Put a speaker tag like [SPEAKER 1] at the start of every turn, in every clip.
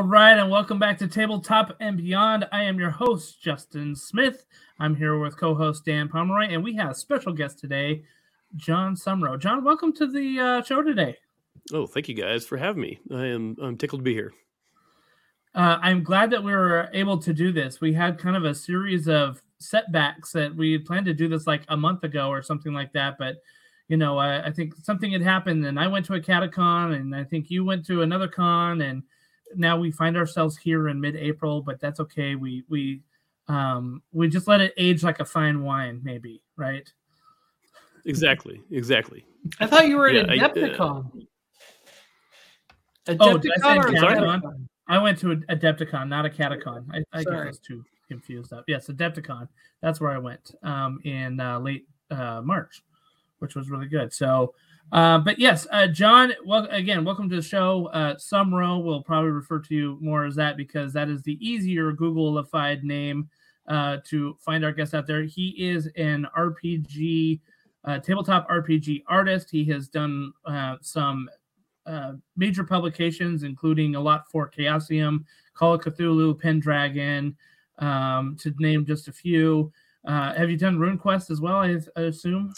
[SPEAKER 1] All right, and welcome back to Tabletop and Beyond. I am your host, Justin Smith. I'm here with co host Dan Pomeroy, and we have a special guest today, John Sumrow. John, welcome to the uh, show today.
[SPEAKER 2] Oh, thank you guys for having me. I am I'm tickled to be here.
[SPEAKER 1] Uh, I'm glad that we were able to do this. We had kind of a series of setbacks that we planned to do this like a month ago or something like that, but you know, I, I think something had happened, and I went to a catacon, and I think you went to another con, and now we find ourselves here in mid-April, but that's okay. We we um, we just let it age like a fine wine, maybe, right?
[SPEAKER 2] Exactly, exactly.
[SPEAKER 3] I thought you were at yeah, Adepticon.
[SPEAKER 1] I, uh, oh, did I, say Adepticon? I went to a Adepticon, not a catacon. I, I get those two confused up. Yes, Adepticon. That's where I went um, in uh, late uh, March, which was really good. So uh, but yes, uh, John, well, again, welcome to the show. Uh, Sumrow will probably refer to you more as that because that is the easier Googleified name uh, to find our guest out there. He is an RPG, uh, tabletop RPG artist. He has done uh, some major publications, including a lot for Chaosium, Call of Cthulhu, Pendragon, um, to name just a few. Have you done RuneQuest as well? I, I assume.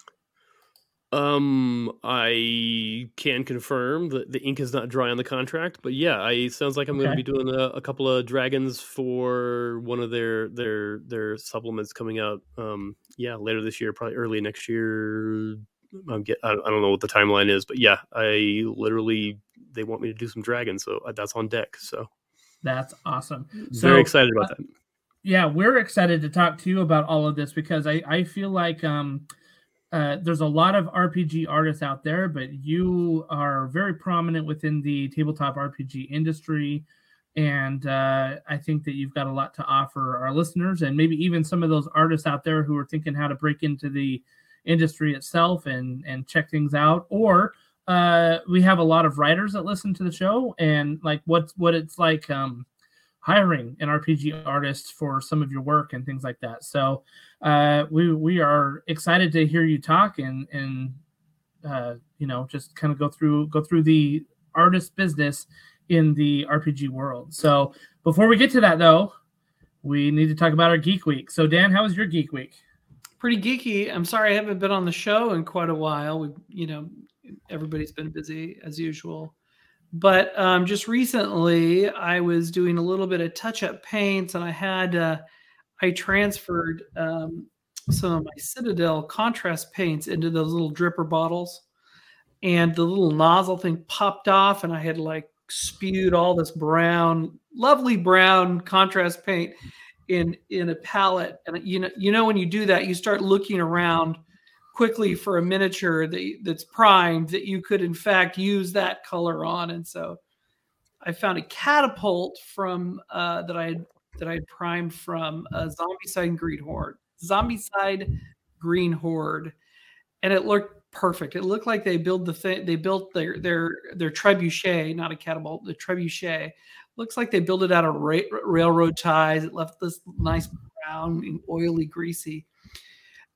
[SPEAKER 2] Um, I can confirm that the ink is not dry on the contract, but yeah, I sounds like I'm okay. going to be doing a, a, couple of dragons for one of their their their supplements coming out. Um, yeah, later this year, probably early next year. I'm get, I, I don't know what the timeline is, but yeah, I literally they want me to do some dragons, so that's on deck. So
[SPEAKER 1] that's awesome.
[SPEAKER 2] So, Very excited about uh, that.
[SPEAKER 1] Yeah, we're excited to talk to you about all of this because I I feel like um uh, there's a lot of RPG artists out there, but you are very prominent within the tabletop RPG industry. And uh, I think that you've got a lot to offer our listeners and maybe even some of those artists out there who are thinking how to break into the industry itself and, and check things out. Or uh, we have a lot of writers that listen to the show and like what, what it's like um, hiring an RPG artist for some of your work and things like that. So uh, we we are excited to hear you talk and and uh, you know just kind of go through go through the artist business in the RPG world. So before we get to that though, we need to talk about our Geek Week. So Dan, how was your Geek Week?
[SPEAKER 3] Pretty geeky. I'm sorry I haven't been on the show in quite a while. We, you know, everybody's been busy as usual. But um, just recently, I was doing a little bit of touch-up paints, and I had uh, I transferred um, some of my Citadel contrast paints into those little dripper bottles, and the little nozzle thing popped off, and I had like spewed all this brown, lovely brown contrast paint in in a palette. And you know, you know, when you do that, you start looking around quickly for a miniature that, that's primed that you could in fact use that color on. And so i found a catapult from uh, that i had that i had primed from a Zombicide green horde Zombicide green horde and it looked perfect. It looked like they built the thing they built their their their trebuchet not a catapult the trebuchet. Looks like they built it out of ra- railroad ties. It left this nice brown and oily greasy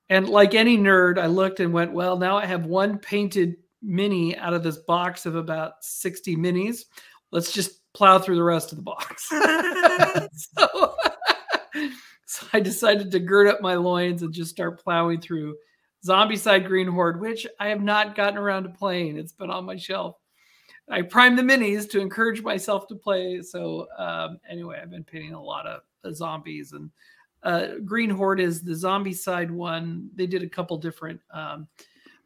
[SPEAKER 3] and like any nerd, I looked and went, well, now I have one painted mini out of this box of about 60 minis. Let's just plow through the rest of the box. so, so I decided to gird up my loins and just start plowing through Zombicide Green Horde, which I have not gotten around to playing. It's been on my shelf. I primed the minis to encourage myself to play. So um, anyway, I've been painting a lot of zombies and uh, Green Horde is the Zombicide one. They did a couple different um,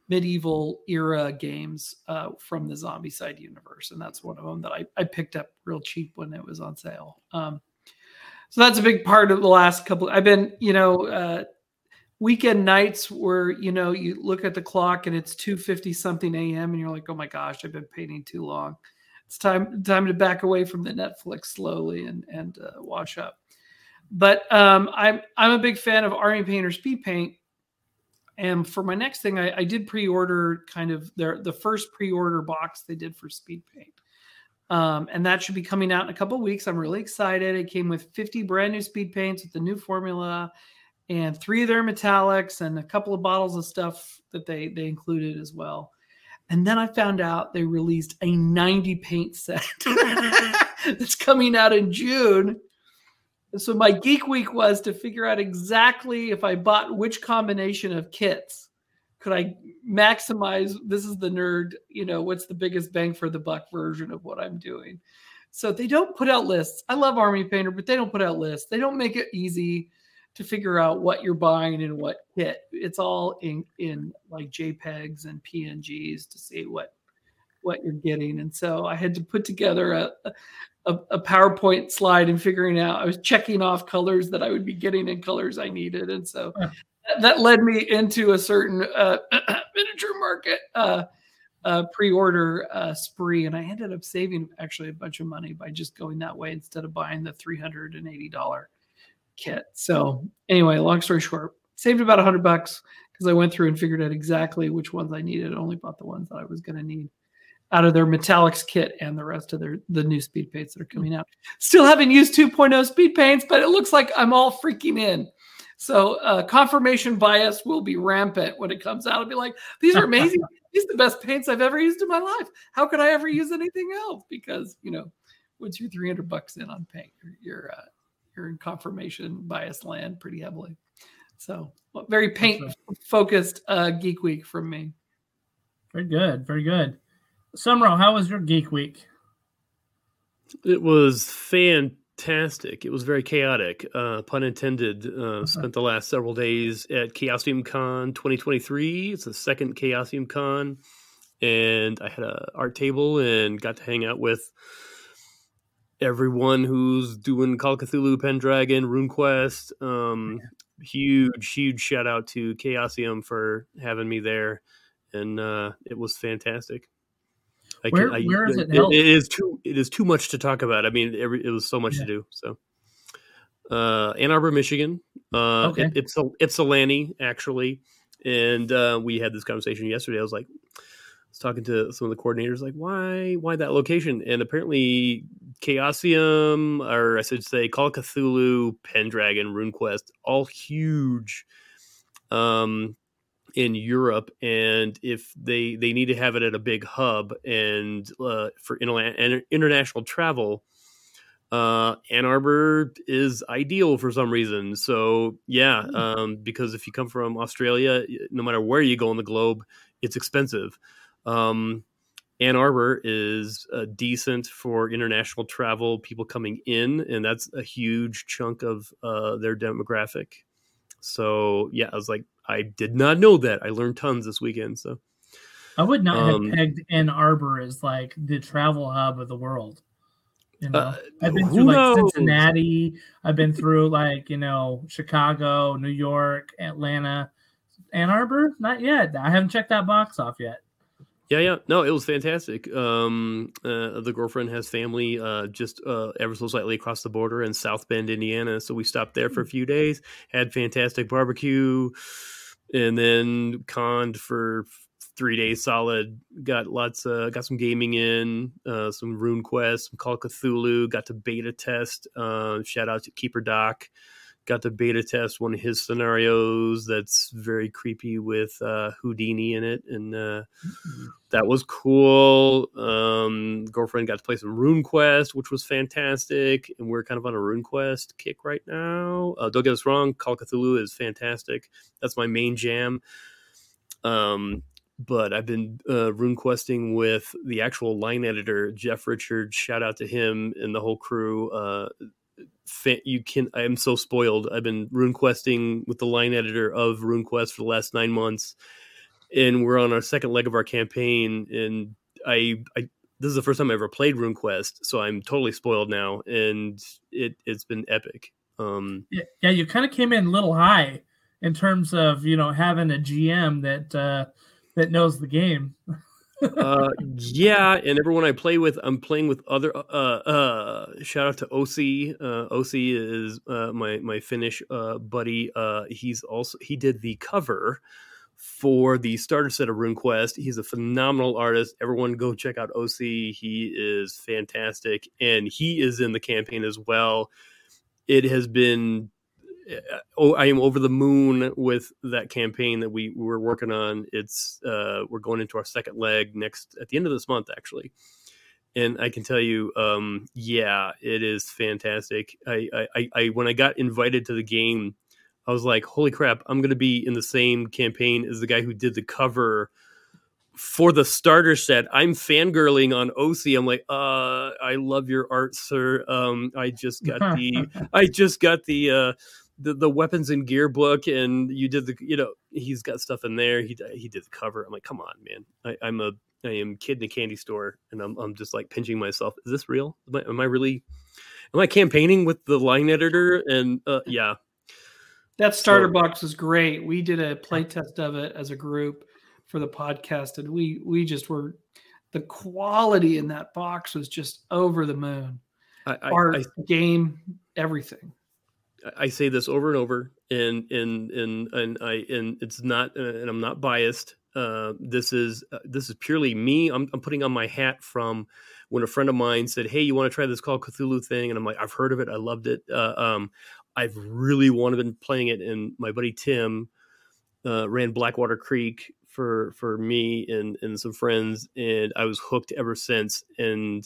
[SPEAKER 3] medieval era games uh, from the Zombicide universe, and that's one of them that I, I picked up real cheap when it was on sale. Um, so that's a big part of the last couple. I've been, you know, uh, weekend nights where you know you look at the clock and it's two fifty something a.m. and you're like, oh my gosh, I've been painting too long. It's time time to back away from the Netflix slowly and and uh, wash up. But um, I'm I'm a big fan of Army Painter Speed Paint, and for my next thing, I, I did pre-order kind of their the first pre-order box they did for Speed Paint, um, and that should be coming out in a couple weeks. I'm really excited. It came with 50 brand new speed paints with the new formula, and three of their metallics, and a couple of bottles of stuff that they they included as well. And then I found out they released a 90 paint set. that's coming out in June. So my geek week was to figure out exactly if I bought which combination of kits could I maximize this is the nerd, you know, what's the biggest bang for the buck version of what I'm doing. So they don't put out lists. I love Army Painter, but they don't put out lists. They don't make it easy to figure out what you're buying and what kit. It's all in in like JPEGs and PNGs to see what what you're getting. And so I had to put together a, a, a PowerPoint slide and figuring out I was checking off colors that I would be getting in colors I needed. And so that led me into a certain uh, miniature market uh, uh, pre-order uh, spree, and I ended up saving actually a bunch of money by just going that way instead of buying the three hundred and eighty dollar kit. So anyway, long story short, saved about a hundred bucks because I went through and figured out exactly which ones I needed. I only bought the ones that I was going to need out of their metallics kit and the rest of their the new speed paints that are coming out. Still haven't used 2.0 speed paints, but it looks like I'm all freaking in. So uh, confirmation bias will be rampant when it comes out. I'll be like, these are amazing. these are the best paints I've ever used in my life. How could I ever use anything else? Because you know, once you're 300 bucks in on paint, you're you're, uh, you're in confirmation bias land pretty heavily. So very paint focused uh, geek week from me.
[SPEAKER 1] Very good, very good. Sumrow, how was your geek week?
[SPEAKER 2] It was fantastic. It was very chaotic, uh, pun intended. Uh, spent the last several days at Chaosium Con 2023. It's the second Chaosium Con, and I had a art table and got to hang out with everyone who's doing Call of Cthulhu, Pendragon, RuneQuest. Um, huge, huge shout out to Chaosium for having me there, and uh, it was fantastic.
[SPEAKER 1] I where, can, I, where is
[SPEAKER 2] it, it, it is too it is too much to talk about. I mean, every, it was so much yeah. to do. So, uh, Ann Arbor, Michigan. Uh, okay. It, it's Ypsilanti actually, and uh, we had this conversation yesterday. I was like, I was talking to some of the coordinators, like, why why that location? And apparently, Chaosium, or I should say, Call Cthulhu, Pendragon, RuneQuest, all huge um, in Europe, and if they they need to have it at a big hub and uh, for interla- international travel, uh, Ann Arbor is ideal for some reason. So yeah, hmm. um, because if you come from Australia, no matter where you go in the globe, it's expensive. Um, Ann Arbor is uh, decent for international travel, people coming in, and that's a huge chunk of uh, their demographic. So yeah, I was like, I did not know that. I learned tons this weekend. So
[SPEAKER 1] I would not um, have pegged Ann Arbor as like the travel hub of the world. You know, uh, I've been through like knows? Cincinnati. I've been through like you know Chicago, New York, Atlanta, Ann Arbor. Not yet. I haven't checked that box off yet.
[SPEAKER 2] Yeah, yeah, no, it was fantastic. Um, uh, the girlfriend has family uh, just uh, ever so slightly across the border in South Bend, Indiana. So we stopped there for a hmm. few days, had fantastic barbecue, and then conned for three days solid. Got lots, uh, got some gaming in, uh, some RuneQuest, some Call of Cthulhu. Got to beta test. Uh, shout out to Keeper Doc got to beta test one of his scenarios that's very creepy with uh, Houdini in it, and uh, mm-hmm. that was cool. Um, girlfriend got to play some RuneQuest, which was fantastic, and we're kind of on a RuneQuest kick right now. Uh, don't get us wrong, Call of Cthulhu is fantastic. That's my main jam. Um, but I've been uh, rune questing with the actual line editor, Jeff Richards. Shout out to him and the whole crew. Uh, you can i am so spoiled. I've been rune questing with the line editor of runequest for the last nine months and we're on our second leg of our campaign and i i this is the first time i ever played runequest so i'm totally spoiled now and it it's been epic. Um
[SPEAKER 1] yeah, yeah you kind of came in a little high in terms of you know having a gm that uh that knows the game
[SPEAKER 2] uh, yeah, and everyone I play with, I'm playing with other. Uh, uh, shout out to OC. Uh, OC is uh, my my Finnish uh, buddy. Uh, he's also he did the cover for the starter set of RuneQuest. He's a phenomenal artist. Everyone go check out OC. He is fantastic, and he is in the campaign as well. It has been oh, I am over the moon with that campaign that we were working on. It's uh, we're going into our second leg next at the end of this month actually, and I can tell you, um, yeah, it is fantastic. I, I, I, when I got invited to the game, I was like, holy crap, I'm going to be in the same campaign as the guy who did the cover for the starter set. I'm fangirling on OC. I'm like, uh, I love your art, sir. Um, I just got the, I just got the, uh, the, the weapons and gear book and you did the you know he's got stuff in there he he did the cover i'm like come on man I, i'm a I am kid in a candy store, and I'm I'm just like pinching myself. Is this real? Am I, am I really? Am I campaigning with the line editor? And uh, yeah,
[SPEAKER 3] that starter so, box was great. We did a play test of it as a group for the podcast, and we we just were the quality in that box was just over the moon. I, I, Art, I, game, everything.
[SPEAKER 2] I say this over and over, and and and and I and it's not, and I'm not biased. Uh, this is uh, this is purely me. I'm, I'm, putting on my hat from when a friend of mine said, "Hey, you want to try this Call Cthulhu thing?" And I'm like, "I've heard of it. I loved it. Uh, um, I've really wanted been playing it." And my buddy Tim uh, ran Blackwater Creek for for me and and some friends, and I was hooked ever since. And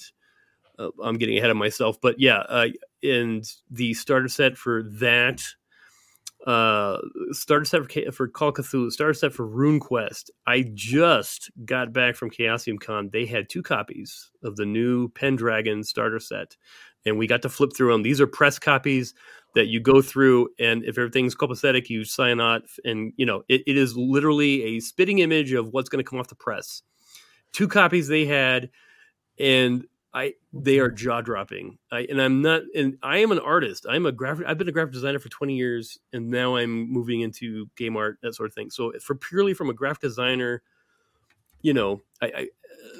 [SPEAKER 2] uh, I'm getting ahead of myself, but yeah, and the starter set for that uh starter set for, for Call Cthulhu, starter set for RuneQuest. I just got back from Chaosium Con. They had two copies of the new Pendragon starter set, and we got to flip through them. These are press copies that you go through, and if everything's copacetic, you sign off, and you know it, it is literally a spitting image of what's going to come off the press. Two copies they had, and I they are jaw dropping. I and I'm not and I am an artist. I'm a graphic I've been a graphic designer for 20 years and now I'm moving into game art that sort of thing. So for purely from a graphic designer, you know, I,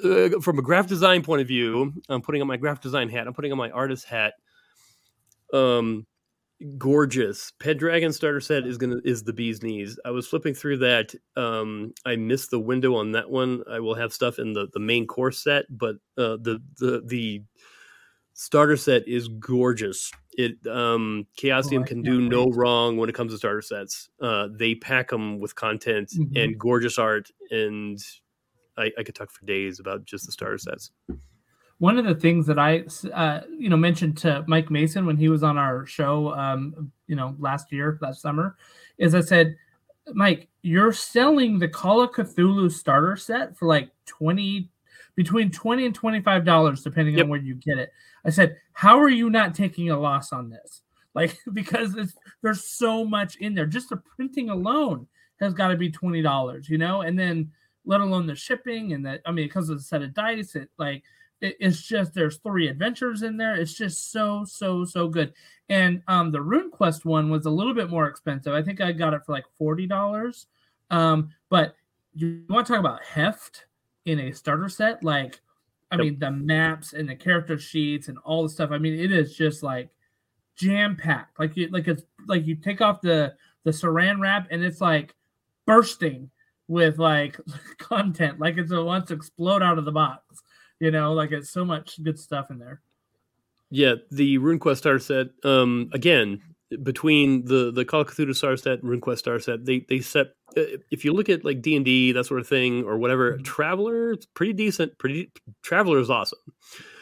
[SPEAKER 2] I uh, from a graphic design point of view, I'm putting on my graphic design hat. I'm putting on my artist hat. Um gorgeous. Pendragon starter set is gonna is the bee's knees. I was flipping through that. Um, I missed the window on that one. I will have stuff in the the main course set, but uh, the the the starter set is gorgeous. It um, Chaosium oh, can do wait. no wrong when it comes to starter sets. Uh, they pack them with content mm-hmm. and gorgeous art, and I, I could talk for days about just the starter sets
[SPEAKER 1] one of the things that I, uh, you know, mentioned to Mike Mason when he was on our show, um, you know, last year, last summer, is I said, Mike, you're selling the Call of Cthulhu starter set for like 20, between 20 and $25, depending yep. on where you get it. I said, how are you not taking a loss on this? Like, because there's so much in there. Just the printing alone has got to be $20, you know, and then let alone the shipping and that, I mean, because of the set of dice, it like, it's just there's three adventures in there. It's just so so so good. And um, the RuneQuest one was a little bit more expensive. I think I got it for like forty dollars. Um, but you want to talk about heft in a starter set? Like, I mean, the maps and the character sheets and all the stuff. I mean, it is just like jam packed. Like you like it's like you take off the the saran wrap and it's like bursting with like content. Like it's, it wants to explode out of the box. You know, like it's so much good stuff in there.
[SPEAKER 2] Yeah, the RuneQuest star set. Um, again, between the the Call of Cthulhu star set, RuneQuest star set, they they set. Uh, if you look at like D and D that sort of thing or whatever, mm-hmm. Traveller it's pretty decent. Pretty Traveller is awesome,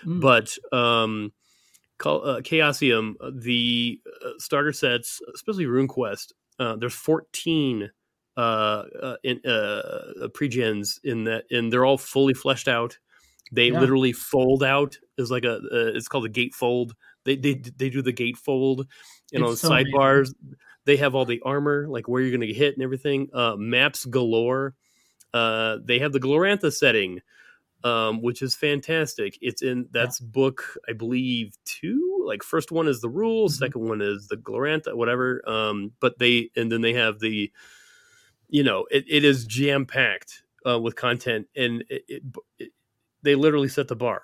[SPEAKER 2] mm. but um, Call, uh, Chaosium the uh, starter sets, especially RuneQuest, uh, there's 14 uh, uh, in uh, pre-gens in that, and they're all fully fleshed out. They yeah. literally fold out as like a uh, it's called a gate fold. They they they do the gate fold, and it's on so sidebars amazing. they have all the armor, like where you're going to get hit and everything. Uh, maps galore. Uh, they have the Glorantha setting, um, which is fantastic. It's in that's yeah. book I believe two. Like first one is the rules, mm-hmm. second one is the Glorantha, whatever. Um, but they and then they have the, you know, it, it is jam packed uh, with content, and it, it, it they literally set the bar.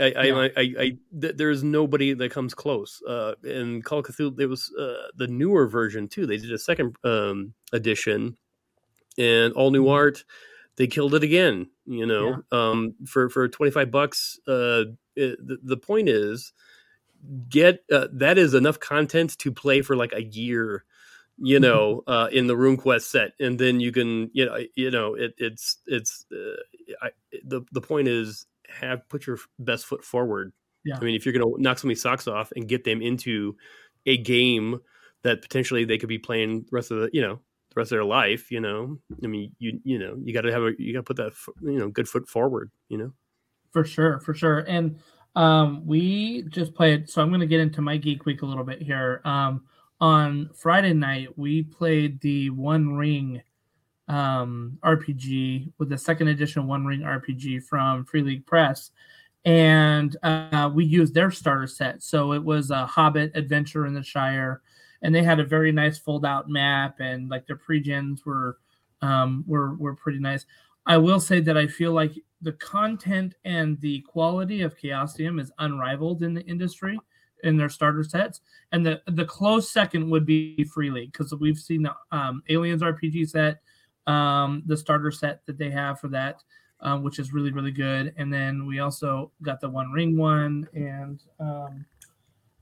[SPEAKER 2] I, yeah. I, I, I, there is nobody that comes close. Uh, and Call of Cthulhu, there was uh, the newer version too. They did a second um, edition, and all new mm-hmm. art. They killed it again. You know, yeah. um, for for twenty five bucks. Uh, it, the, the point is, get uh, that is enough content to play for like a year you mm-hmm. know, uh, in the RuneQuest set, and then you can, you know, you know, it, it's it's uh, I, the the point is have put your best foot forward.
[SPEAKER 1] Yeah.
[SPEAKER 2] I mean, if you're going to knock somebody's socks off and get them into a game that potentially they could be playing the rest of the, you know, the rest of their life, you know, I mean, you you know, you got to have a you got to put that you know good foot forward, you know.
[SPEAKER 1] For sure, for sure, and um, we just played. So I'm going to get into my geek week a little bit here. Um, on Friday night, we played the One Ring um, RPG with the second edition One Ring RPG from Free League Press, and uh, we used their starter set. So it was a Hobbit adventure in the Shire, and they had a very nice fold out map, and like their pre-gens were um, were were pretty nice. I will say that I feel like the content and the quality of Chaosium is unrivaled in the industry in their starter sets, and the the close second would be Free League because we've seen the um, Aliens RPG set, um, the starter set that they have for that, um, which is really really good, and then we also got the One Ring one, and um,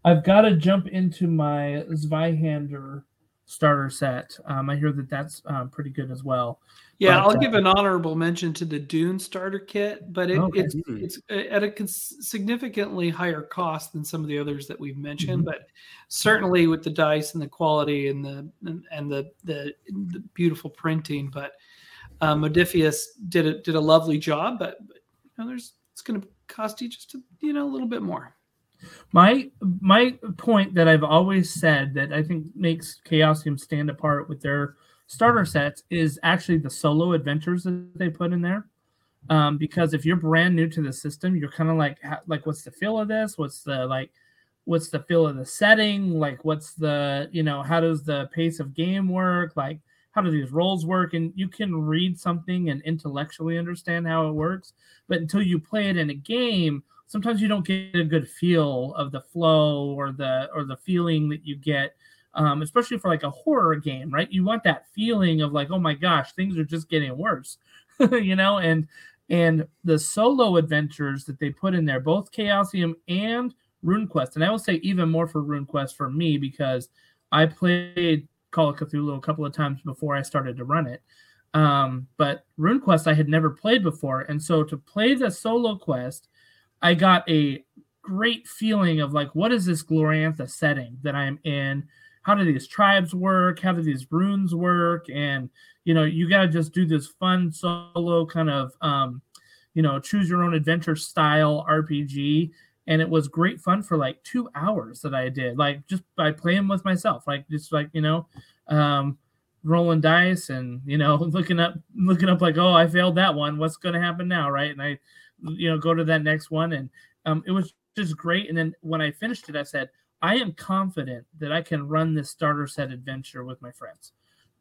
[SPEAKER 1] I've got to jump into my Zweihander starter set. Um, I hear that that's um, pretty good as well.
[SPEAKER 3] Yeah, but, I'll uh, give an honorable mention to the Dune starter kit, but it, okay. it's it's at a significantly higher cost than some of the others that we've mentioned. Mm-hmm. But certainly with the dice and the quality and the and, and the, the, the beautiful printing, but uh, Modiphius did a, did a lovely job. But, but you know, there's it's going to cost you just a, you know a little bit more.
[SPEAKER 1] My my point that I've always said that I think makes Chaosium stand apart with their starter sets is actually the solo adventures that they put in there. Um, because if you're brand new to the system, you're kind of like like what's the feel of this? What's the like what's the feel of the setting? Like what's the you know how does the pace of game work? Like how do these roles work? And you can read something and intellectually understand how it works, but until you play it in a game, sometimes you don't get a good feel of the flow or the or the feeling that you get um, especially for like a horror game right? You want that feeling of like oh my gosh things are just getting worse you know? And and the solo adventures that they put in there both chaosium and runequest and i will say even more for runequest for me because i played call of cthulhu a couple of times before i started to run it um, but runequest i had never played before and so to play the solo quest I got a great feeling of like, what is this Glorantha setting that I'm in? How do these tribes work? How do these runes work? And you know, you got to just do this fun solo kind of, um, you know, choose your own adventure style RPG. And it was great fun for like two hours that I did, like just by playing with myself, like just like you know, um, rolling dice and you know looking up looking up like oh i failed that one what's to happen now right and i you know, go to that next one. And um, it was just great. And then when I finished it, I said, I am confident that I can run this starter set adventure with my friends,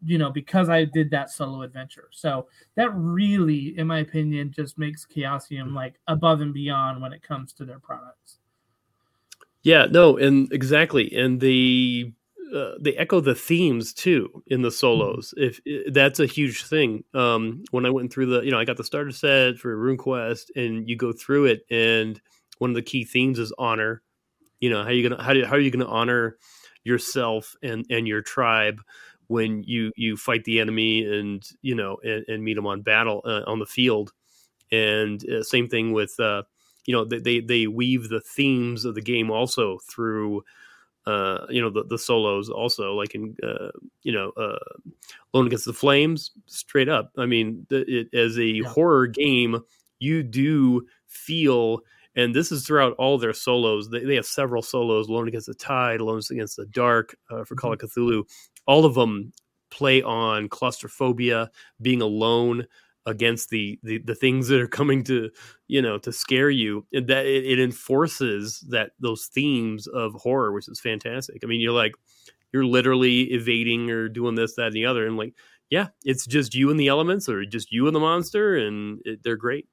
[SPEAKER 1] you know, because I did that solo adventure. So that really, in my opinion, just makes Chaosium like above and beyond when it comes to their products.
[SPEAKER 2] Yeah, no, and exactly. And the uh, they echo the themes too in the mm-hmm. solos. Mm-hmm. If that's a huge thing. Um, when I went through the, you know, I got the starter set for RuneQuest, and you go through it, and one of the key themes is honor. You know, how are you gonna how, do, how are you gonna honor yourself and and your tribe when you you fight the enemy and you know and, and meet them on battle uh, on the field, and uh, same thing with. Uh, you know they they weave the themes of the game also through uh, you know the, the solos also like in uh, you know uh, Alone Against the Flames straight up. I mean, the, it, as a yeah. horror game, you do feel, and this is throughout all their solos. They, they have several solos: Alone Against the Tide, Alone Against the Dark, uh, for Call of mm-hmm. Cthulhu. All of them play on claustrophobia, being alone against the, the the things that are coming to you know to scare you and that it, it, enforces that those themes of horror which is fantastic. I mean you're like you're literally evading or doing this that and the other and like yeah it's just you and the elements or just you and the monster and it, they're great.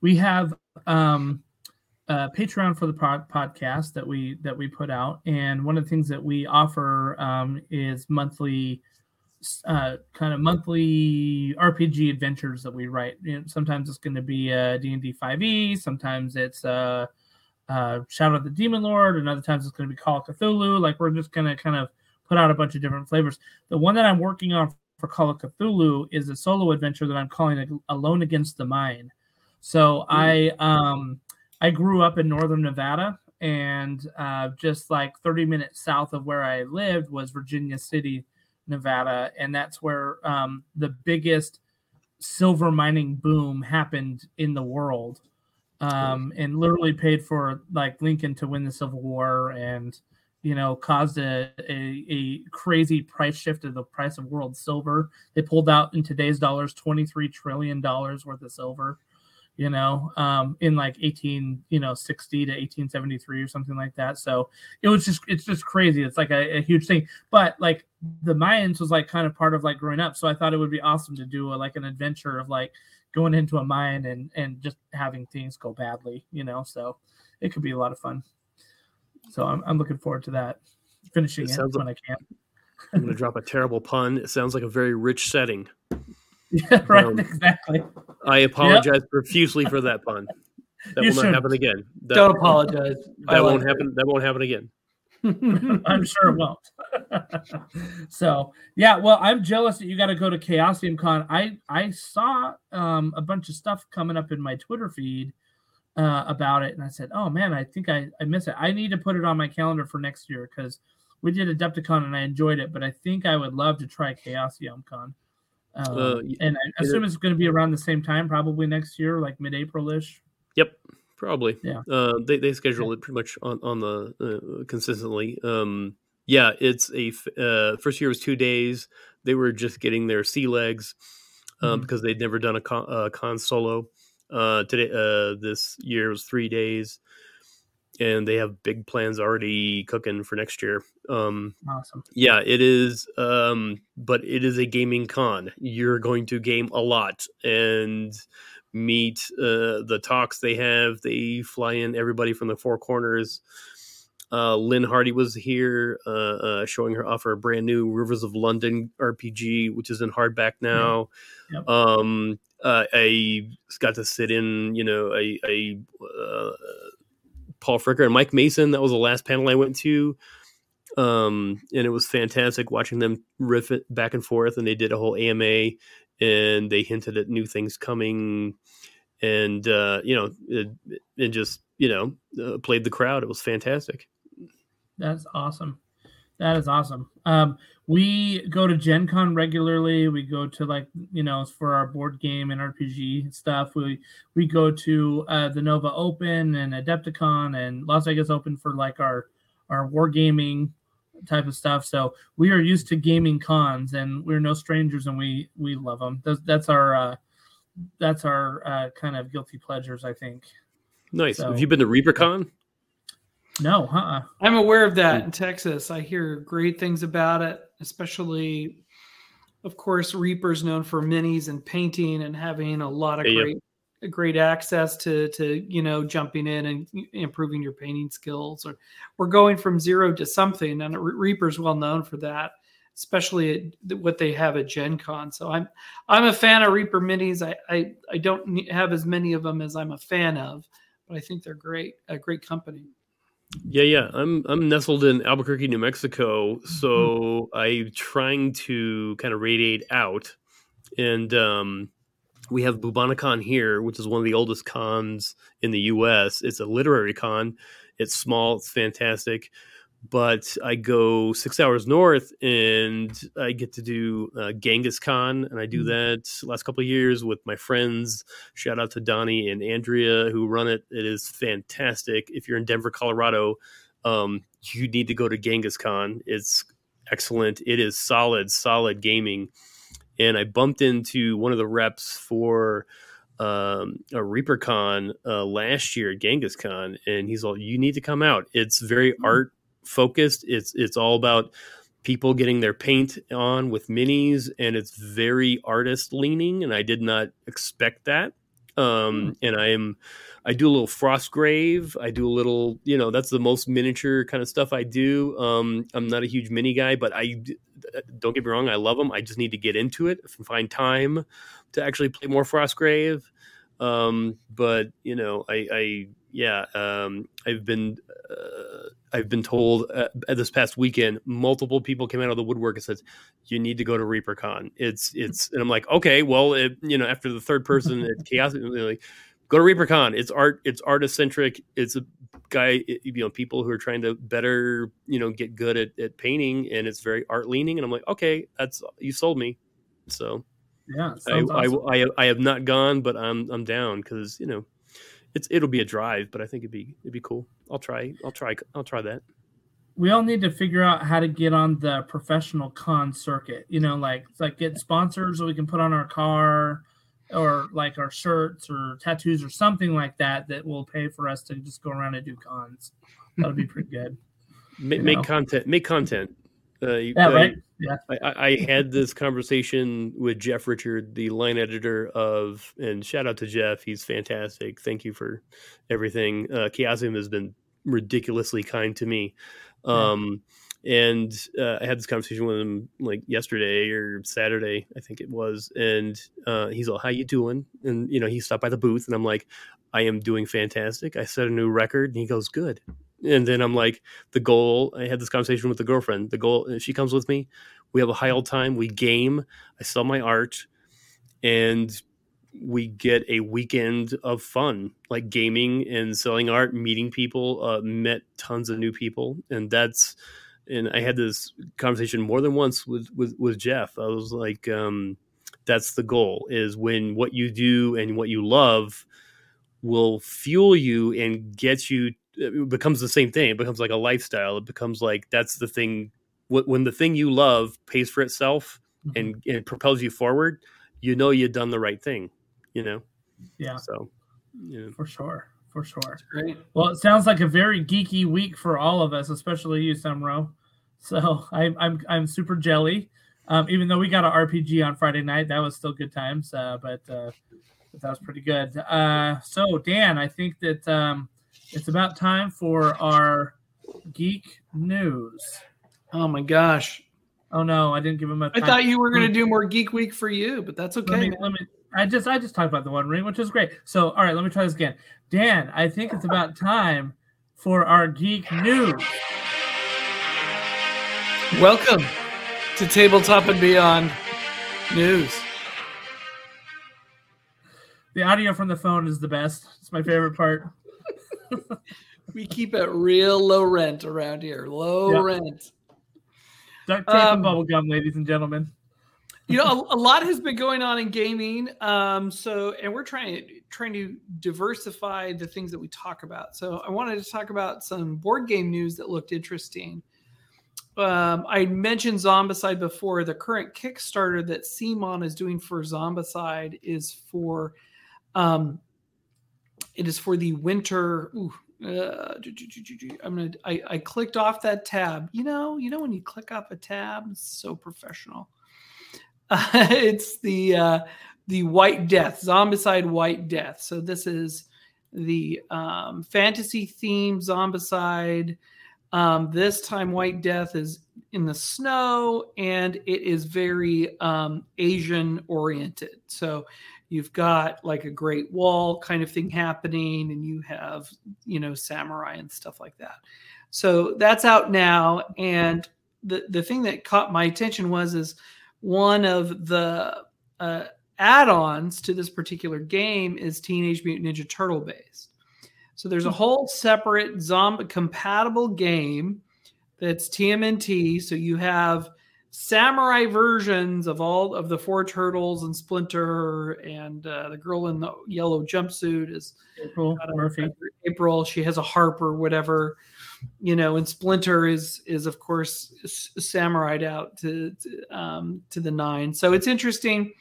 [SPEAKER 1] We have um a patreon for the pod- podcast that we that we put out and one of the things that we offer um, is monthly uh, kind of monthly RPG adventures that we write. You know, sometimes it's going to be D&D 5e, sometimes it's uh, uh, Shadow of the Demon Lord, and other times it's going to be Call of Cthulhu. Like we're just going to kind of put out a bunch of different flavors. The one that I'm working on for Call of Cthulhu is a solo adventure that I'm calling Alone Against the Mind. So I um I grew up in northern Nevada, and uh, just like 30 minutes south of where I lived was Virginia City, Nevada, and that's where um, the biggest silver mining boom happened in the world, um, and literally paid for like Lincoln to win the Civil War and you know caused a, a, a crazy price shift of the price of world silver. They pulled out in today's dollars 23 trillion dollars worth of silver you know, um, in like 18, you know, 60 to 1873 or something like that. So it was just, it's just crazy. It's like a, a, huge thing. But like the Mayans was like kind of part of like growing up. So I thought it would be awesome to do a, like an adventure of like going into a mine and, and just having things go badly, you know, so it could be a lot of fun. So I'm, I'm looking forward to that. Finishing it, it when like, I can.
[SPEAKER 2] I'm going to drop a terrible pun. It sounds like a very rich setting.
[SPEAKER 1] Yeah, right. Um, exactly.
[SPEAKER 2] I apologize yep. profusely for that pun. That you will not happen again. That,
[SPEAKER 3] Don't apologize.
[SPEAKER 2] That won't happen. That won't happen again.
[SPEAKER 1] I'm sure it won't. so yeah, well, I'm jealous that you got to go to Chaosium Con. I I saw um, a bunch of stuff coming up in my Twitter feed uh, about it, and I said, "Oh man, I think I I miss it. I need to put it on my calendar for next year because we did Adepticon and I enjoyed it, but I think I would love to try Chaosium Con." Um, uh, and I assume it's going to be around the same time, probably next year, like mid-April ish.
[SPEAKER 2] Yep, probably.
[SPEAKER 1] Yeah.
[SPEAKER 2] Uh, they they schedule yeah. it pretty much on on the uh, consistently. Um, yeah, it's a uh, first year was two days. They were just getting their sea legs um, mm-hmm. because they'd never done a con, uh, con solo. Uh, today, uh, this year was three days and they have big plans already cooking for next year. Um,
[SPEAKER 1] awesome.
[SPEAKER 2] Yeah, it is. Um, but it is a gaming con. You're going to game a lot and meet uh, the talks they have. They fly in everybody from the four corners. Uh, Lynne Hardy was here, uh, uh, showing her off her brand new Rivers of London RPG, which is in hardback now. Yeah. Yep. Um, uh, I got to sit in, you know, a, a uh, Paul Fricker and Mike Mason. That was the last panel I went to. Um, and it was fantastic watching them riff it back and forth. And they did a whole AMA and they hinted at new things coming. And, uh, you know, it, it just, you know, uh, played the crowd. It was fantastic.
[SPEAKER 1] That's awesome. That is awesome. Um, we go to Gen Con regularly. We go to like you know for our board game and RPG stuff. We we go to uh, the Nova Open and Adepticon and Las Vegas Open for like our our wargaming type of stuff. So we are used to gaming cons, and we're no strangers, and we we love them. That's, that's our uh, that's our uh, kind of guilty pleasures, I think.
[SPEAKER 2] Nice. So, Have you been to ReaperCon?
[SPEAKER 1] No, uh-uh.
[SPEAKER 3] I'm aware of that hmm. in Texas. I hear great things about it, especially, of course, Reaper's known for minis and painting and having a lot of yeah, great, yeah. great access to to you know jumping in and improving your painting skills. Or we're going from zero to something, and Reaper's well known for that, especially at what they have at Gen Con. So I'm I'm a fan of Reaper minis. I I, I don't have as many of them as I'm a fan of, but I think they're great, a great company.
[SPEAKER 2] Yeah, yeah. I'm I'm nestled in Albuquerque, New Mexico, so. I'm trying to kind of radiate out, and um, we have Bubonicon here, which is one of the oldest cons in the U.S. It's a literary con. It's small. It's fantastic but I go six hours north and I get to do uh, GenghisCon, and I do mm. that last couple of years with my friends. Shout out to Donnie and Andrea who run it. It is fantastic. If you're in Denver, Colorado, um, you need to go to GenghisCon. It's excellent. It is solid, solid gaming. And I bumped into one of the reps for um, a ReaperCon uh, last year at GenghisCon, and he's all, "You need to come out. It's very mm. art focused. It's it's all about people getting their paint on with minis, and it's very artist leaning. And I did not expect that. Um, hmm. and I am I do a little Frostgrave. I do a little, you know, that's the most miniature kind of stuff I do. Um, I'm not a huge mini guy, but I don't get me wrong, I love them. I just need to get into it and find time to actually play more Frostgrave. Um, but you know, I, I yeah, um, I've been uh, I've been told uh, this past weekend, multiple people came out of the woodwork and said, "You need to go to ReaperCon." It's it's, and I'm like, okay, well, it, you know, after the third person at Chaos, like, go to ReaperCon. It's art. It's artist centric. It's a guy. You know, people who are trying to better, you know, get good at, at painting, and it's very art leaning. And I'm like, okay, that's you sold me. So
[SPEAKER 1] yeah,
[SPEAKER 2] I, awesome. I, I, I have not gone, but I'm I'm down because you know it's it'll be a drive, but I think it'd be it'd be cool. I'll try. I'll try. I'll try that.
[SPEAKER 1] We all need to figure out how to get on the professional con circuit. You know, like like get sponsors that we can put on our car, or like our shirts or tattoos or something like that that will pay for us to just go around and do cons. That would be pretty good.
[SPEAKER 2] make, make content. Make content.
[SPEAKER 1] Uh, yeah, uh, right.
[SPEAKER 2] Yeah. I, I, had this conversation with Jeff Richard, the line editor of, and shout out to Jeff. He's fantastic. Thank you for everything. Uh, Chaosium has been ridiculously kind to me. Um, and uh, I had this conversation with him like yesterday or Saturday, I think it was. And uh, he's like, "How you doing?" And you know, he stopped by the booth, and I'm like, "I am doing fantastic. I set a new record." And he goes, "Good." And then I'm like, the goal. I had this conversation with the girlfriend. The goal. She comes with me. We have a high old time. We game. I sell my art, and we get a weekend of fun, like gaming and selling art, meeting people. Uh, met tons of new people, and that's. And I had this conversation more than once with with, with Jeff. I was like, um, that's the goal: is when what you do and what you love will fuel you and get you it becomes the same thing. It becomes like a lifestyle. It becomes like that's the thing. When the thing you love pays for itself mm-hmm. and, and propels you forward, you know you've done the right thing. You know.
[SPEAKER 1] Yeah.
[SPEAKER 2] So.
[SPEAKER 1] Yeah. For sure. For sure.
[SPEAKER 3] great.
[SPEAKER 1] Well, it sounds like a very geeky week for all of us, especially you, Sumrow. So I'm I'm I'm super jelly. Um, even though we got an RPG on Friday night, that was still good times. Uh, but, uh, that was pretty good. Uh, so Dan, I think that um, it's about time for our geek news.
[SPEAKER 3] Oh my gosh.
[SPEAKER 1] Oh no, I didn't give him a.
[SPEAKER 3] I thought you were going to do more geek week for you, but that's okay.
[SPEAKER 1] Let me, let me, I just I just talked about the One Ring, which is great. So all right, let me try this again. Dan, I think it's about time for our geek news.
[SPEAKER 3] Welcome to Tabletop and Beyond News.
[SPEAKER 1] The audio from the phone is the best. It's my favorite part.
[SPEAKER 3] we keep it real low rent around here. Low yep. rent.
[SPEAKER 1] Duct tape um, and bubble gum, ladies and gentlemen.
[SPEAKER 3] you know, a, a, lot has been going on in gaming. Um, so, and we're trying trying to diversify the things that we talk about. So, I wanted to talk about some board game news that looked interesting. Um, I mentioned Zombicide before. The current Kickstarter that CMON is doing for Zombicide is for um, it is for the winter. Ooh, uh, I'm gonna. I, I clicked off that tab. You know, you know when you click off a tab, it's so professional. Uh, it's the uh, the White Death, Zombicide White Death. So this is the um, fantasy theme Zombicide. Um, this time, White Death is in the snow, and it is very um, Asian oriented. So you've got like a great wall kind of thing happening and you have you know samurai and stuff like that so that's out now and the the thing that caught my attention was is one of the uh, add-ons to this particular game is teenage mutant ninja turtle based so there's a hmm. whole separate zombie compatible game that's tmnt so you have samurai versions of all of the four turtles and Splinter and uh, the girl in the yellow jumpsuit is
[SPEAKER 1] April Murphy.
[SPEAKER 3] April, she has a harp or whatever, you know, and Splinter is is of course samurai'd out to to, um, to the nine. So it's interesting.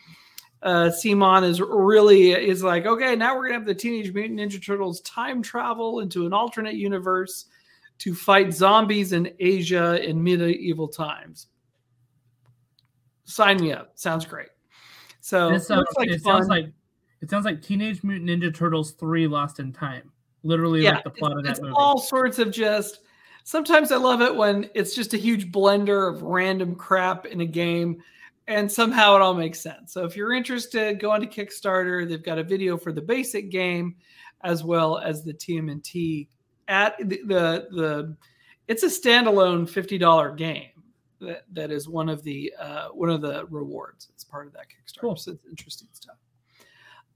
[SPEAKER 3] Uh, CMON is really is like, okay, now we're gonna have the Teenage Mutant Ninja Turtles time travel into an alternate universe to fight zombies in Asia in medieval times sign me up. Sounds great. So
[SPEAKER 1] it sounds like, it sounds like it sounds like Teenage Mutant Ninja Turtles three Lost in Time. Literally yeah, like the plot of that
[SPEAKER 3] it's
[SPEAKER 1] movie.
[SPEAKER 3] All sorts of just. Sometimes I love it when it's just a huge blender of random crap in a game, and somehow it all makes sense. So if you're interested, go on to Kickstarter. They've got a video for the basic game, as well as the TMNT. At the the, the it's a standalone fifty dollar game that, that is one of the uh, one of the rewards. It's part of that Kickstarter. Cool. So it's interesting stuff.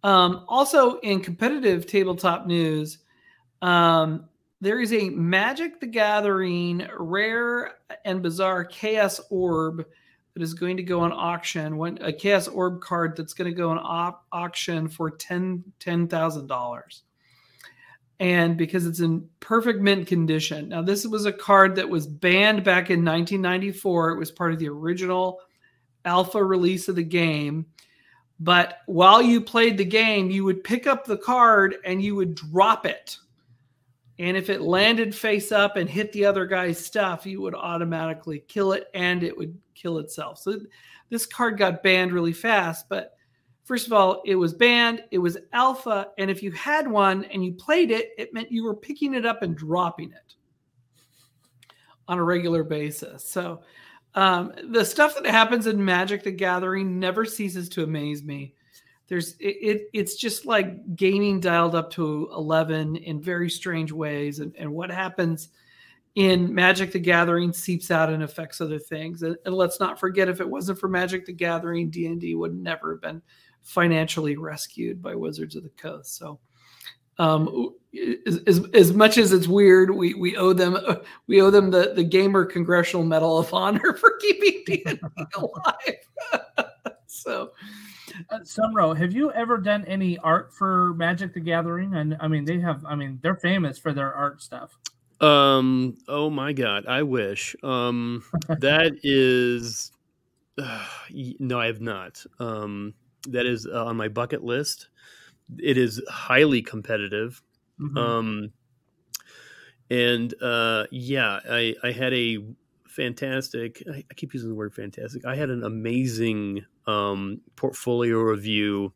[SPEAKER 3] Um, also, in competitive tabletop news, um, there is a Magic the Gathering rare and bizarre Chaos Orb that is going to go on auction. When a Chaos Orb card that's going to go on op- auction for ten ten thousand dollars, and because it's in perfect mint condition. Now, this was a card that was banned back in 1994. It was part of the original alpha release of the game. But while you played the game, you would pick up the card and you would drop it and if it landed face up and hit the other guy's stuff, you would automatically kill it and it would kill itself. So this card got banned really fast. But first of all, it was banned, it was alpha. And if you had one and you played it, it meant you were picking it up and dropping it on a regular basis. So um, the stuff that happens in Magic the Gathering never ceases to amaze me there's it, it, it's just like gaming dialed up to 11 in very strange ways and, and what happens in magic the gathering seeps out and affects other things and, and let's not forget if it wasn't for magic the gathering d&d would never have been financially rescued by wizards of the coast so um, as, as much as it's weird, we, we owe them we owe them the, the gamer congressional medal of honor for keeping D&D alive. so
[SPEAKER 1] uh, Sumrow, have you ever done any art for Magic the Gathering? And I mean, they have. I mean, they're famous for their art stuff.
[SPEAKER 2] Um. Oh my God, I wish. Um. that is. Uh, no, I have not. Um. That is uh, on my bucket list. It is highly competitive. Mm-hmm. Um. And uh, yeah, I I had a fantastic. I, I, keep using the word fantastic. I had an amazing um, portfolio review.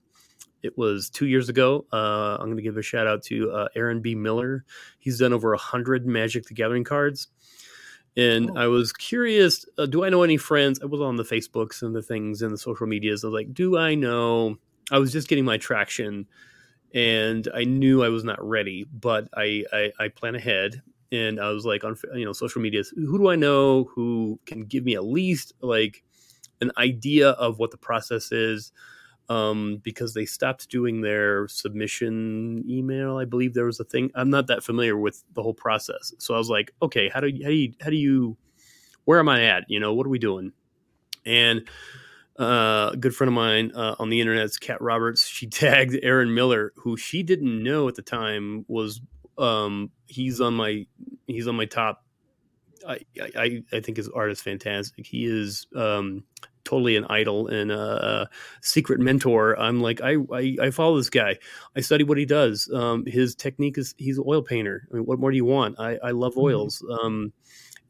[SPEAKER 2] It was two years ago. Uh, I'm going to give a shout out to uh, Aaron B. Miller. He's done over a hundred Magic the Gathering cards, and oh. I was curious. Uh, do I know any friends? I was on the Facebooks and the things and the social medias. I was like, do I know? I was just getting my traction, and I knew I was not ready, but I I, I plan ahead and I was like on you know social medias, who do I know who can give me at least like an idea of what the process is? Um, because they stopped doing their submission email. I believe there was a thing. I'm not that familiar with the whole process, so I was like, okay, how do you, how do you, how do you where am I at? You know, what are we doing? And uh, a good friend of mine uh, on the internet, Kat Roberts. She tagged Aaron Miller, who she didn't know at the time was um, he's on my he's on my top. I, I I think his art is fantastic. He is um, totally an idol and a, secret mentor. I'm like I, I, I follow this guy. I study what he does. Um, his technique is he's an oil painter. I mean, what more do you want? I, I love mm-hmm. oils. Mm-hmm. Um,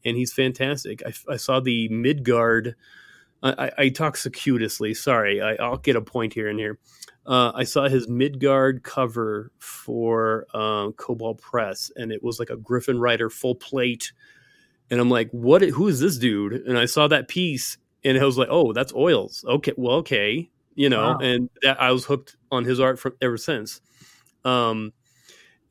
[SPEAKER 2] and he's fantastic. I, I saw the Midgard. I, I, talk circuitously. Sorry, I, will get a point here and here uh, I saw his Midgard cover for um, Kobold Press, and it was like a Griffin Rider full plate. And I'm like, what? Who is this dude? And I saw that piece, and I was like, oh, that's oils. Okay, well, okay, you know. Wow. And that, I was hooked on his art from ever since. Um,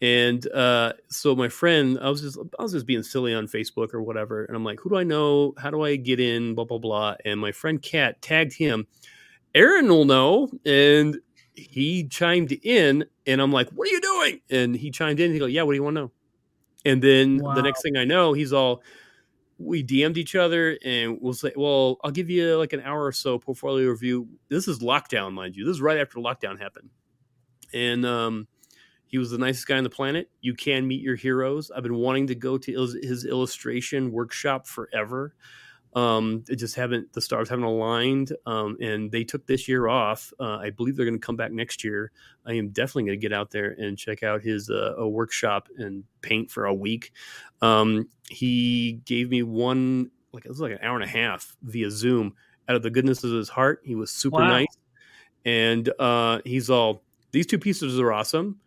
[SPEAKER 2] and uh, so my friend, I was just I was just being silly on Facebook or whatever, and I'm like, who do I know? How do I get in? Blah blah blah. And my friend Kat tagged him. Aaron will know, and he chimed in and I'm like, what are you doing? And he chimed in. He go, yeah, what do you want to know? And then wow. the next thing I know, he's all, we DM'd each other and we'll say, well, I'll give you like an hour or so portfolio review. This is lockdown, mind you. This is right after lockdown happened. And um, he was the nicest guy on the planet. You can meet your heroes. I've been wanting to go to his, his illustration workshop forever. Um, it just haven't the stars haven't aligned, um, and they took this year off. Uh, I believe they're going to come back next year. I am definitely going to get out there and check out his uh, a workshop and paint for a week. Um, he gave me one like it was like an hour and a half via Zoom. Out of the goodness of his heart, he was super wow. nice, and uh, he's all these two pieces are awesome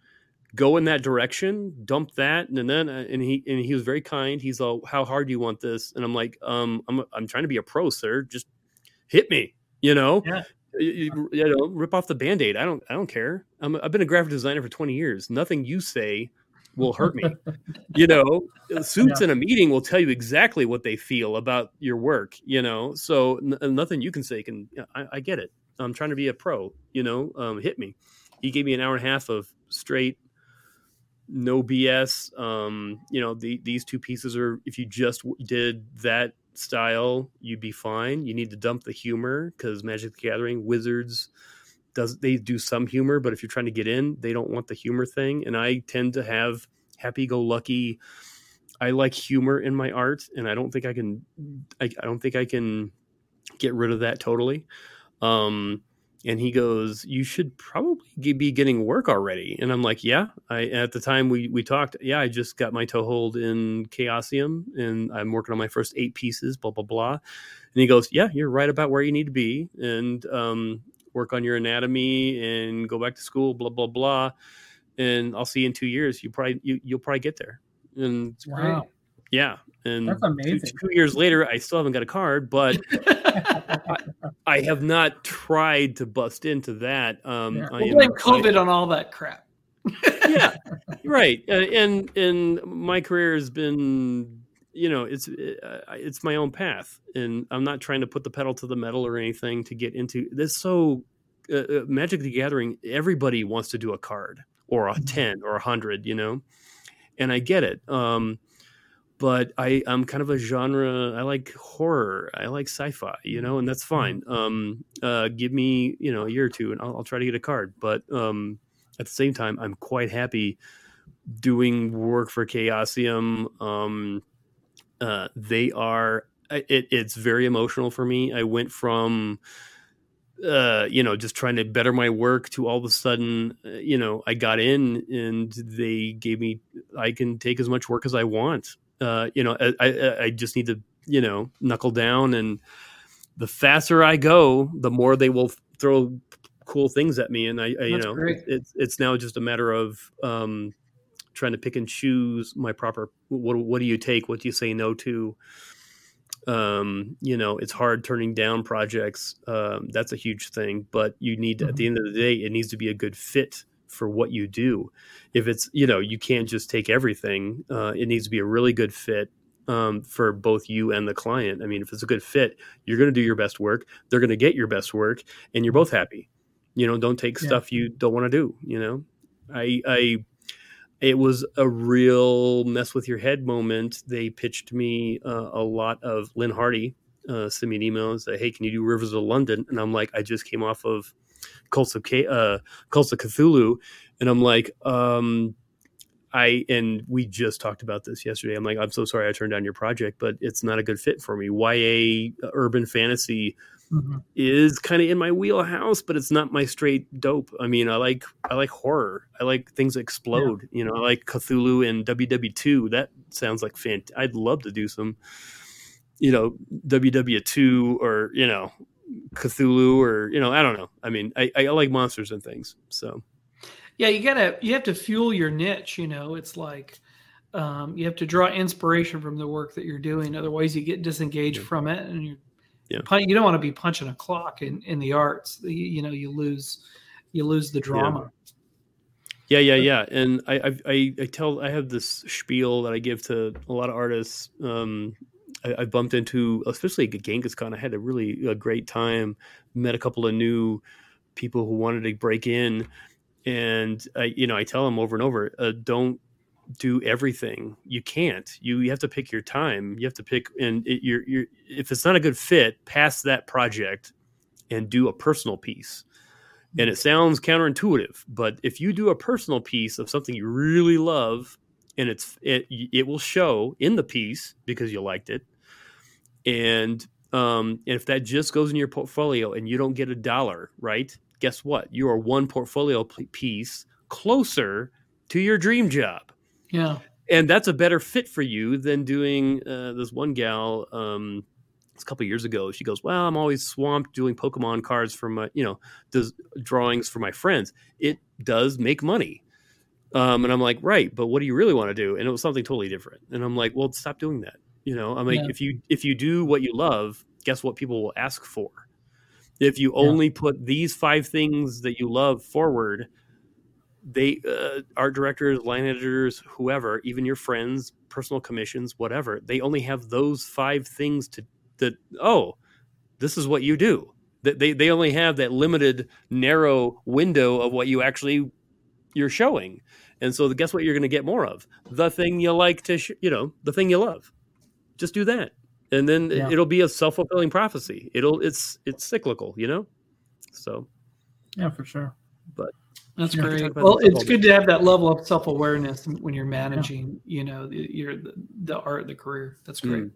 [SPEAKER 2] go in that direction, dump that, and then uh, and he and he was very kind. He's all, "How hard do you want this?" And I'm like, "Um, I'm I'm trying to be a pro, sir. Just hit me, you know." Yeah. You, you know, rip off the band-aid. I don't I don't care. I'm, I've been a graphic designer for 20 years. Nothing you say will hurt me. you know, suits yeah. in a meeting will tell you exactly what they feel about your work. You know, so n- nothing you can say can. I, I, get it. I'm trying to be a pro. You know, um, hit me he gave me an hour and a half of straight no bs um you know the, these two pieces are if you just did that style you'd be fine. You need to dump the humor because magic the gathering wizards does they do some humor but if you're trying to get in they don't want the humor thing. And i tend to have happy-go-lucky i like humor in my art and i don't think i can i, I don't think i can get rid of that totally. Um and he goes you should probably be getting work already. And i'm like yeah i at the time we we talked yeah i just got my toehold in chaosium and i'm working on my first eight pieces blah blah blah. And he goes yeah you're right about where you need to be and um, work on your anatomy and go back to school blah blah blah and i'll see you in two years. You probably you, you'll probably get there. And
[SPEAKER 1] Wow.
[SPEAKER 2] yeah and
[SPEAKER 1] That's
[SPEAKER 2] two,
[SPEAKER 1] amazing.
[SPEAKER 2] two years later i still haven't got a card but I have not tried to bust into that. Um,
[SPEAKER 1] Yeah.
[SPEAKER 3] We'll
[SPEAKER 2] am,
[SPEAKER 3] blame COVID on all that crap.
[SPEAKER 2] yeah, right. Uh, and and my career has been, you know, it's uh, it's my own path, and I'm not trying to put the pedal to the metal or anything to get into this. So, uh, uh, Magic the Gathering, everybody wants to do a card or a
[SPEAKER 1] Mhm.
[SPEAKER 2] ten or a hundred, you know, and I get it. Um, but I, I'm kind of a genre. I like horror. I like sci-fi, you know, and that's fine. Um, uh, give me, you know, a year or two, and I'll, I'll try to get a card. But um, at the same time, I'm quite happy doing work for Chaosium. Um, uh, they are. It, it's very emotional for me. I went from uh, you know, just trying to better my work to all of a sudden, uh, you know, I got in and they gave me, I can take as much work as I want. Uh, you know, I, I, I just need to, you know, knuckle down and the faster I go, the more they will throw cool things at me. And I, I you know,
[SPEAKER 3] great.
[SPEAKER 2] it's, it's now just a matter of, um, trying to pick and choose my proper, what, what do you take? What do you say no to? um, you know, it's hard turning down projects. Um, that's a huge thing, but you need to, at the end of the day, it needs to be a good fit for what you do. If it's, you know, you can't just take everything. Uh, it needs to be a really good fit um, for both you and the client. I mean, if it's a good fit, you're going to do your best work. They're going to get your best work, and you're both happy. You know, don't take
[SPEAKER 1] Yeah.
[SPEAKER 2] stuff you don't want to do. You know, I, I it was a real mess with your head moment. They pitched me uh, a lot of Lynne Hardy, uh, sent me an email and said, "Hey, can you do Rivers of London?" And I'm like, I just came off of Cults of K- uh, Cults of Cthulhu, and I'm like, um, I and we just talked about this yesterday. I'm like, I'm so sorry I turned down your project, but it's not a good fit for me. YA uh, urban fantasy
[SPEAKER 1] Mhm.
[SPEAKER 2] is kind of in my wheelhouse, but it's not my straight dope. I mean, I like I like horror. I like things that explode. You know, I like Cthulhu and WW2. That sounds like fant. I'd love to do some, you know, WW2 or you know, Cthulhu or you know, I don't know. I mean, I, I like monsters and things. So
[SPEAKER 3] Yeah, you gotta you have to fuel your niche. You know, it's like um, you have to draw inspiration from the work that you're doing. Otherwise, you get disengaged
[SPEAKER 2] Yeah.
[SPEAKER 3] from it, and you
[SPEAKER 2] Yeah.
[SPEAKER 3] you don't want to be punching a clock in in the arts. You, you know, you lose you lose the drama.
[SPEAKER 2] Yeah, yeah, yeah. And I, I, I, I tell, I have this spiel that I give to a lot of artists. Um, I, I bumped into, especially at GenghisCon. I had a really a great time. Met a couple of new people who wanted to break in, and I, you know, I tell them over and over, uh, don't do everything. You can't. You, you have to pick your time. You have to pick, and it, you're, you're, if it's not a good fit, pass that project and do a personal piece and it sounds counterintuitive but if you do a personal piece of something you really love and it's it it will show in the piece because you liked it and um and if that just goes in your portfolio and you don't get a dollar right guess what? You are one portfolio p- piece closer to your dream job.
[SPEAKER 3] Yeah,
[SPEAKER 2] and that's a better fit for you than doing uh, this one gal um a couple years ago she goes well i'm always swamped doing pokemon cards for my you know does drawings for my friends. It does make money. Um and i'm like right but what do you really want to do? And it was something totally different. And i'm like well stop doing that you know I mean,
[SPEAKER 3] Yeah.
[SPEAKER 2] if you if you do what you love guess what people will ask for if you
[SPEAKER 1] Yeah.
[SPEAKER 2] only put these five things that you love forward they uh, art directors line editors whoever even your friends personal commissions whatever they only have those five things to that oh this is what you do That they they only have that limited narrow window of what you actually you're showing. And so guess what you're going to get more of? The thing you like to sh- you know, the thing you love. Just do that. And then yeah. it'll be a self-fulfilling prophecy. It'll it's it's cyclical, you know? So
[SPEAKER 1] Yeah, for sure.
[SPEAKER 2] But
[SPEAKER 3] that's great. Well, it's good to have that level of self awareness when you're managing, yeah. you know, the, your the, the, art, the career. That's great. Mm.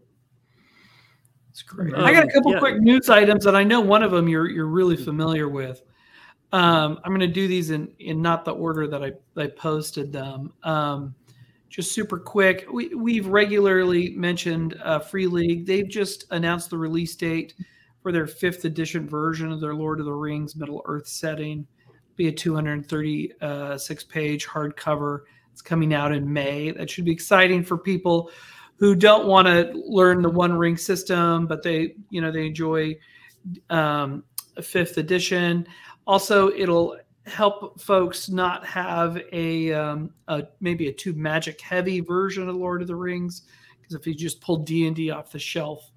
[SPEAKER 3] That's great. Um, I got a couple yeah. quick news items, and I know one of them you're you're really familiar with. Um, I'm going to do these in in not the order that I I posted them. Um, just super quick. We we've regularly mentioned uh, Free League. They've just announced the release date for their fifth edition version of their Lord of the Rings Middle Earth setting be a 236 page hardcover. It's coming out in May. That should be exciting for people who don't want to learn the One Ring system, but they, you know, they enjoy um, a fifth edition. Also, it'll help folks not have a, um, a maybe a too magic heavy version of Lord of the Rings. Because if you just pull D and D off the shelf,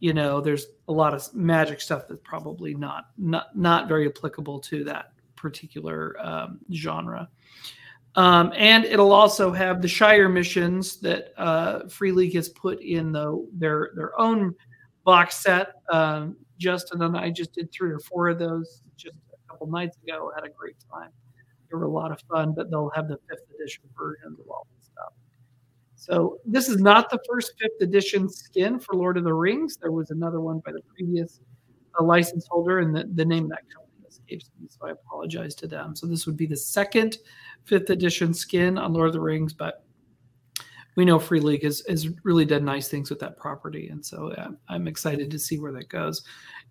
[SPEAKER 3] you know, there's a lot of magic stuff that's probably not not not very applicable to that particular um, genre. Um, and it'll also have the Shire missions that uh, Free League has put in the, their their own box set. Um, Justin and I just did three or four of those couple nights ago. Had a great time. They were a lot of fun, but they'll have the fifth edition versions of all this stuff. So this is not the first fifth edition skin for Lord of the Rings. There was another one by the previous uh, license holder, and the, the name of that company escapes me, so I apologize to them. So this would be the second fifth edition skin on Lord of the Rings, but we know Free League has, has really done nice things with that property, and so yeah, I'm excited to see where that goes.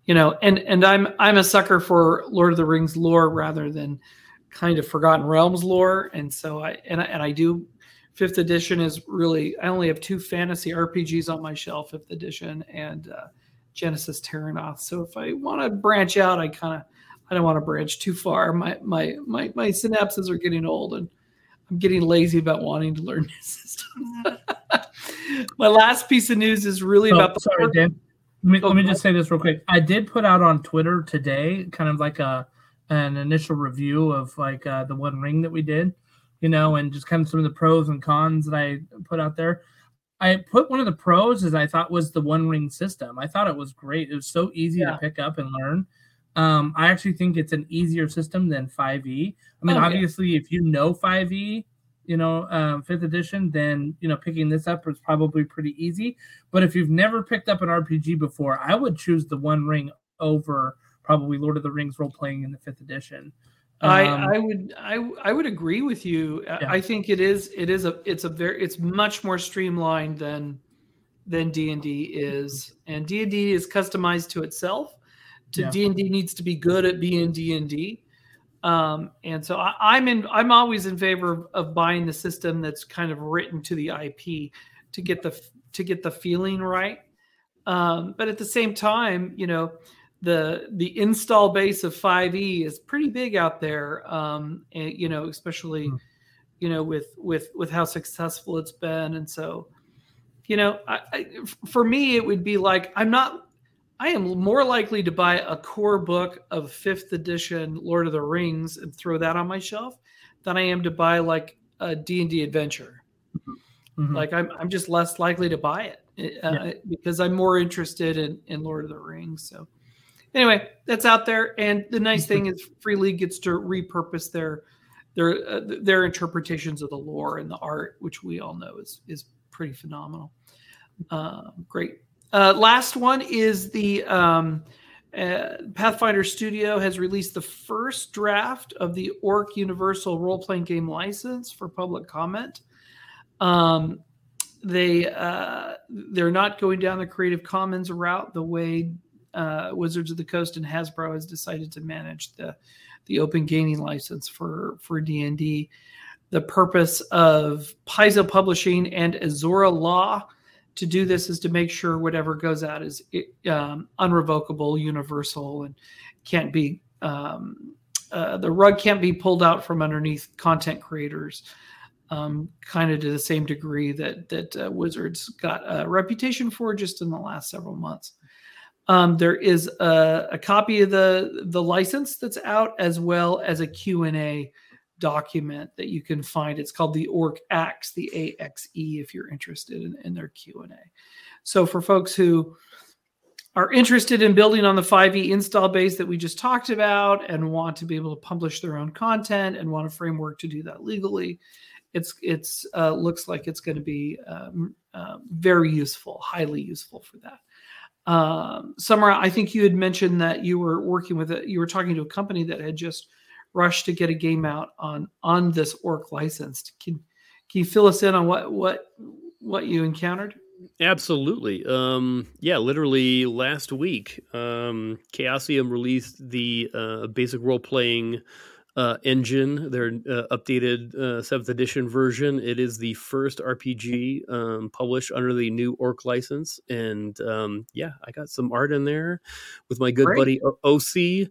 [SPEAKER 3] You know, and and I'm I'm a sucker for Lord of the Rings lore rather than kind of Forgotten Realms lore, and so I and I, and I do. Fifth edition is really I only have two fantasy RPGs on my shelf, fifth edition and uh, Genesys Terrinoth. So if I want to branch out, I kind of I don't want to branch too far. My my my my synapses are getting old, and I'm getting lazy about wanting to learn new systems. my last piece of news is really oh, about the.
[SPEAKER 1] Sorry, Dan. Let me, oh, let me just say this real quick. I did put out on Twitter today, kind of like a an initial review of like uh, the One Ring that we did, you know, and just kind of some of the pros and cons that I put out there. I put one of the pros as I thought was the One Ring system. I thought it was great. It was so easy yeah. to pick up and learn. Um, I actually think it's an easier system than 5e. I mean, oh, obviously, yeah. if you know 5e, you know, um, fifth edition, then you know picking this up is probably pretty easy. But if you've never picked up an RPG before, I would choose the One Ring over probably Lord of the Rings role playing in the fifth edition.
[SPEAKER 3] Um, I, I would I I would agree with you. Yeah. I think it is it is a it's a very it's much more streamlined than than D and D is, and D and D is customized to itself to D and D needs to be good at being D and D. Um, and so I, am in. I'm always in favor of, of, buying the system that's kind of written to the IP to get the to get the feeling right. Um, but at the same time, you know, the the install base of 5e is pretty big out there. Um, and, you know, especially mm. you know with with with how successful it's been, and so you know, I, I, for me, it would be like I'm not I am more likely to buy a core book of fifth edition Lord of the Rings and throw that on my shelf than I am to buy like a D&D adventure. Mm-hmm. Like I'm, I'm just less likely to buy it uh, yeah. because I'm more interested in, in Lord of the Rings. So anyway, that's out there. And the nice thing is Free League gets to repurpose their, their, uh, their interpretations of the lore and the art, which we all know is, is pretty phenomenal. Uh, great uh, last one is the um, uh, Pathfinder Studio has released the first draft of the Orc Universal role playing game license for public comment. Um, they uh, they're not going down the Creative Commons route the way uh, Wizards of the Coast and Hasbro has decided to manage the the open gaming license for for D and D. The purpose of Paizo Publishing and Azora Law to do this is to make sure whatever goes out is um, unrevocable, universal, and can't be um, uh, the rug can't be pulled out from underneath content creators. Um, kind of to the same degree that that uh, Wizards got a reputation for just in the last several months. Um, there is a, a, copy of the the license that's out, as well as a Q and A document that you can find. It's called the Orc Axe, the A X E, if you're interested in, in their Q and A. So for folks who are interested in building on the 5e install base that we just talked about and want to be able to publish their own content and want a framework to do that legally, it's it's uh, looks like it's going to be um, uh, very useful, highly useful for that. Um, I think you had mentioned that you were working with a, You were talking to a company that had just rushed to get a game out on on this Orc license. Can can you fill us in on what what what you encountered?
[SPEAKER 2] Absolutely. Um, yeah, literally last week, um, Chaosium released the uh, basic role playing uh, engine, their uh, updated uh, seventh edition version. It is the first RPG um, published under the new Orc license, and um, yeah, I got some art in there with my good Great. buddy OC.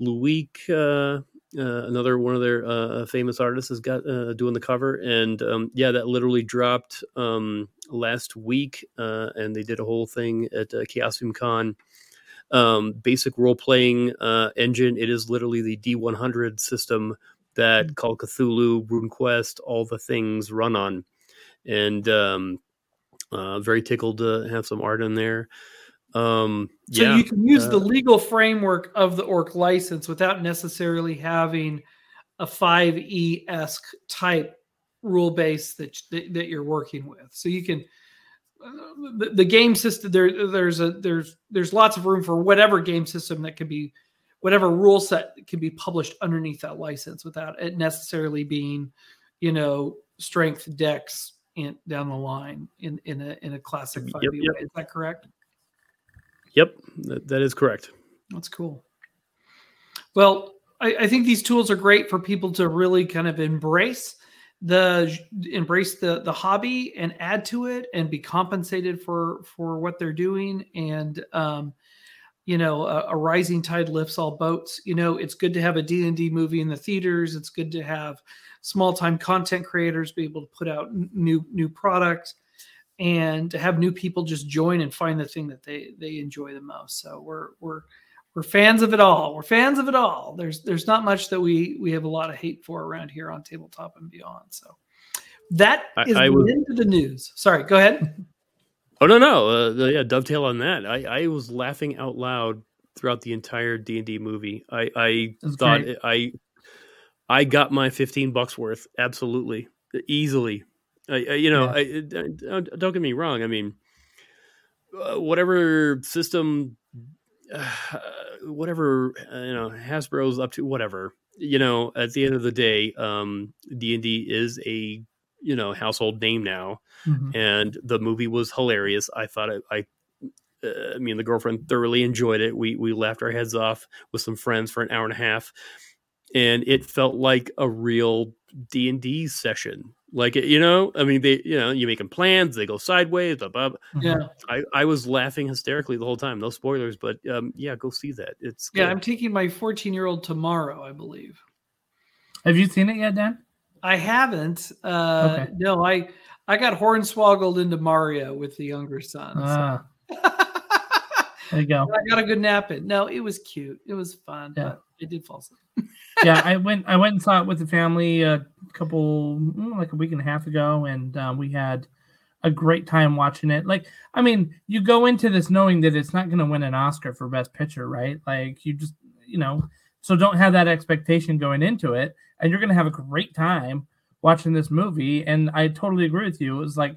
[SPEAKER 2] Luik uh, uh, another one of their uh, famous artists has got uh, doing the cover, and um, yeah, that literally dropped um, last week, uh, and they did a whole thing at uh, Chaosium Con. Um, basic role playing uh, engine. It is literally the D100 system that mm-hmm. Call Cthulhu, RuneQuest, all the things run on, and um, uh, very tickled to have some art in there. Um,
[SPEAKER 3] so yeah, you can use uh, the legal framework of the ORC license without necessarily having a 5e esque type rule base that, that, that you're working with. So you can uh, the, the, game system there there's a there's there's lots of room for whatever game system that can be whatever rule set can be published underneath that license without it necessarily being you know strength decks in, down the line in in a in a classic 5e yep, yep. way. Is that correct?
[SPEAKER 2] Yep, that, that is correct.
[SPEAKER 3] That's cool. Well, I, I, think these tools are great for people to really kind of embrace the embrace the the hobby and add to it and be compensated for for what they're doing and um you know a, a rising tide lifts all boats you know it's good to have a d&d movie in the theaters it's good to have small time content creators be able to put out new new products and to have new people just join and find the thing that they they enjoy the most. So we're we're we're fans of it all. We're fans of it all. There's there's not much that we we have a lot of hate for around here on tabletop and beyond. So that is I, I was, into the news. Sorry, go ahead.
[SPEAKER 2] Oh no no uh, yeah dovetail on that. I I was laughing out loud throughout the entire D and D movie. I I thought I I got my fifteen bucks worth absolutely easily I, I, you know, yeah. I, don't get me wrong. I mean, uh, whatever system, uh, whatever uh, you know, Hasbro's up to, whatever. You know, at the end of the day, um, D and D is a you know household name now, mm-hmm. and the movie was hilarious. I thought it, I uh, me and the girlfriend thoroughly enjoyed it. We we laughed our heads off with some friends for an hour and a half, and it felt like a real D and D session. Like you know, I mean, they you know, you making plans, they go sideways. Blah, blah,
[SPEAKER 3] blah. Yeah,
[SPEAKER 2] I, I was laughing hysterically the whole time. No spoilers, but um, yeah, go see that. It's
[SPEAKER 3] yeah. Good. I'm taking my 14 year old tomorrow, I believe.
[SPEAKER 1] Have you seen it yet, Dan?
[SPEAKER 3] I haven't. Uh, okay. No, I I got hornswoggled into Mario with the younger son.
[SPEAKER 1] Ah. So. there you go.
[SPEAKER 3] I got a good nap in. No, it was cute. It was fun. Yeah. But it did fall asleep
[SPEAKER 1] yeah, I went. I went and saw it with the family a couple, mm, like a week and a half ago, and um, we had a great time watching it. Like, I mean, you go into this knowing that it's not going to win an Oscar for Best Picture, right? Like, you just, you know, so don't have that expectation going into it, and you're going to have a great time watching this movie. And I totally agree with you. It was like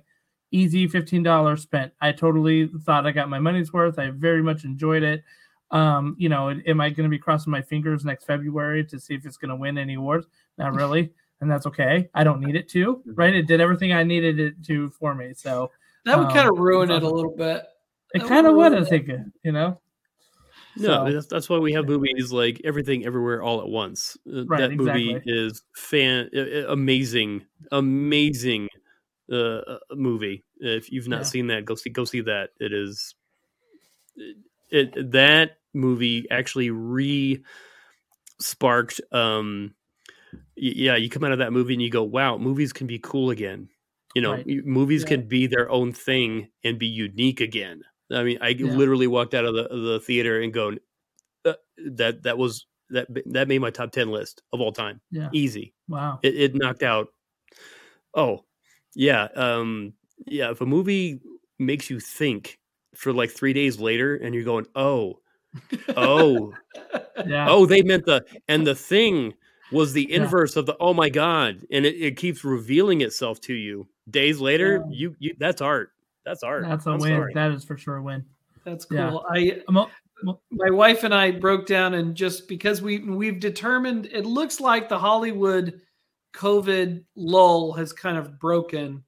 [SPEAKER 1] easy fifteen dollars spent. I totally thought I got my money's worth. I very much enjoyed it. Um, you know, am I going to be crossing my fingers next February to see if it's going to win any awards? Not really, and that's okay. I don't need it to, mm-hmm. right? It did everything I needed it to for me. So
[SPEAKER 3] that would um, kind of ruin it a little bit.
[SPEAKER 1] It kind of would, I think, you know.
[SPEAKER 2] No, so, that's, that's why we have movies like Everything Everywhere All at Once. Uh, right, that movie exactly. is fan amazing, amazing uh, uh, movie. If you've not yeah. seen that, go see go see that. It is it, it that movie actually re sparked um yeah you come out of that movie and you go wow movies can be cool again you know right. movies yeah. can be their own thing and be unique again I mean, I yeah. literally walked out of the the theater and go uh, that that was that that made my top ten list of all time.
[SPEAKER 1] Yeah,
[SPEAKER 2] easy.
[SPEAKER 1] Wow,
[SPEAKER 2] it, it knocked out. Oh, yeah, um, yeah. If a movie makes you think for like three days later, and you're going, oh, oh, yeah, oh, they meant the and the thing was the inverse yeah. of the oh my god, and it, it keeps revealing itself to you days later. Yeah. You you that's art. That's art.
[SPEAKER 1] That's a I'm win. Sorry. That is for sure a win.
[SPEAKER 3] That's cool. I my wife and I broke down and just because we we've determined it looks like the Hollywood COVID lull has kind of broken,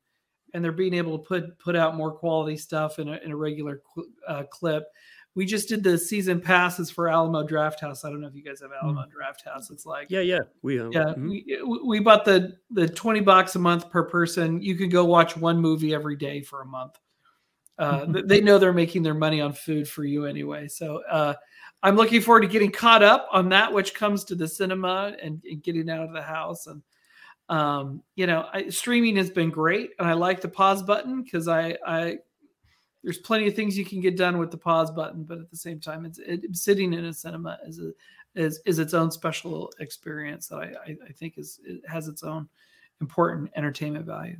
[SPEAKER 3] and they're being able to put put out more quality stuff in a, in a regular uh, clip. We just did the season passes for Alamo Drafthouse. I don't know if you guys have Alamo mm. Drafthouse. It's like
[SPEAKER 2] yeah, yeah, we
[SPEAKER 3] have. yeah mm-hmm. we, we bought the the twenty bucks a month per person. You could go watch one movie every day for a month. Uh, they know they're making their money on food for you anyway. So uh, I'm looking forward to getting caught up on that, which comes to the cinema and, and getting out of the house. And um, you know, I, streaming has been great, and I like the pause button because I, I there's plenty of things you can get done with the pause button, but at the same time, it's it, sitting in a cinema is a is is its own special experience that I, I, I think is it has its own important entertainment value.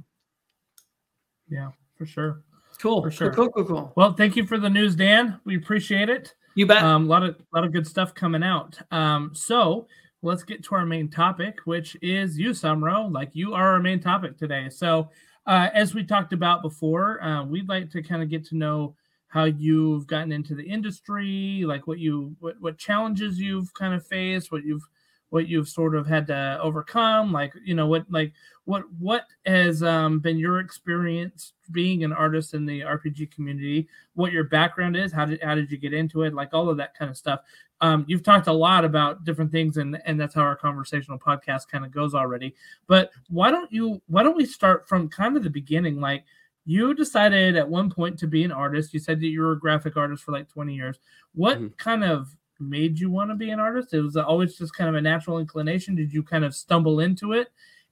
[SPEAKER 1] Yeah, for sure.
[SPEAKER 3] Cool. For sure. Cool, cool, cool, cool.
[SPEAKER 1] Well, thank you for the news, Dan. We appreciate it.
[SPEAKER 3] You bet.
[SPEAKER 1] Um, a lot of a lot of good stuff coming out. Um, so let's get to our main topic, which is you, Sumrow. Like you are our main topic today. So uh, as we talked about before, uh, we'd like to kind of get to know how you've gotten into the industry, like what you what, what challenges you've kind of faced, what you've what you've sort of had to overcome like you know what like what what has um, been your experience being an artist in the rpg community what your background is how did how did you get into it like all of that kind of stuff um, you've talked a lot about different things and and that's how our conversational podcast kind of goes already but why don't you why don't we start from kind of the beginning like you decided at one point to be an artist you said that you were a graphic artist for like 20 years what mm-hmm. kind of made you want to be an artist? It was always just kind of a natural inclination. Did you kind of stumble into it?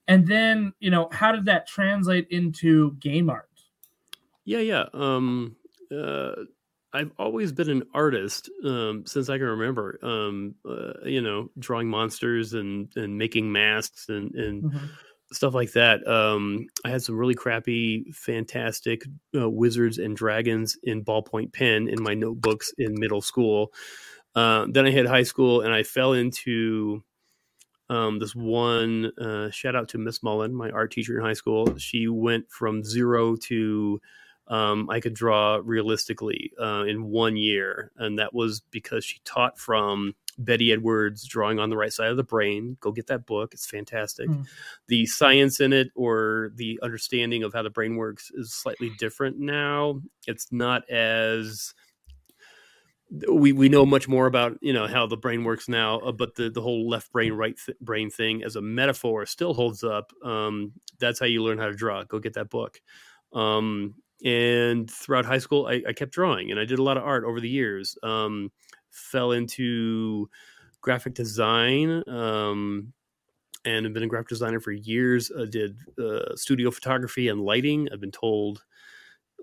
[SPEAKER 1] And then, you know, how did that translate into game art?
[SPEAKER 2] Yeah, yeah. Um, uh, I've always been an artist um, since I can remember. Um, uh, you know, drawing monsters and and making masks and and mm-hmm. stuff like that. Um, I had some really crappy, fantastic uh, wizards and dragons in ballpoint pen in my notebooks in middle school. Uh, then I hit high school and I fell into um, this one. Uh, shout out to Miss Mullen, my art teacher in high school. She went from zero to um, I could draw realistically uh, in one year, and that was because she taught from Betty Edwards, Drawing on the Right Side of the Brain. Go get that book; it's fantastic. Mm. The science in it, or the understanding of how the brain works, is slightly different now. It's not as we we know much more about you know how the brain works now, uh, but the the whole left brain right th- brain thing as a metaphor still holds up. Um, that's how you learn how to draw. Go get that book. Um, and throughout high school, I, I, kept drawing, and I did a lot of art over the years. Um, fell into graphic design. Um, and have been a graphic designer for years. I did uh, studio photography and lighting. I've been told,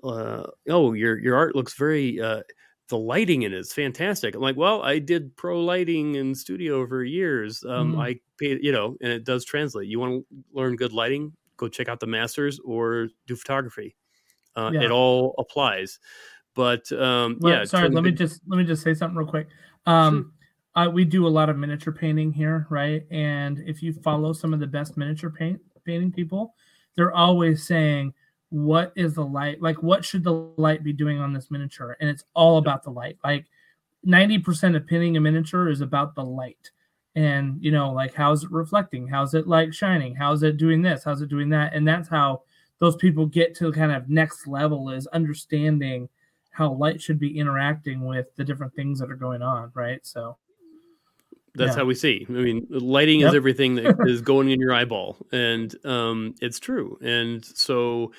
[SPEAKER 2] uh, "Oh, your your art looks very uh, the lighting in it is fantastic. I'm like, well, I did pro lighting in studio for years. Um, mm-hmm. I paid, you know, and it does translate. You want to learn good lighting? Go check out the masters or do photography. Uh, yeah. It all applies. But um, well, yeah,
[SPEAKER 1] sorry. Let me just let me just say something real quick. Um, sure. we do a lot of miniature painting here, right? And if you follow some of the best miniature paint painting people, they're always saying what is the light like what should the light be doing on this miniature and it's all about the light like 90% of pinning a miniature is about the light and you know like how's it reflecting how's it like shining how's it doing this how's it doing that and that's how those people get to kind of next level is understanding how light should be interacting with the different things that are going on right so
[SPEAKER 2] that's yeah. how we see. I mean, lighting yep. is everything that is going in your eyeball, and um, it's true. And so,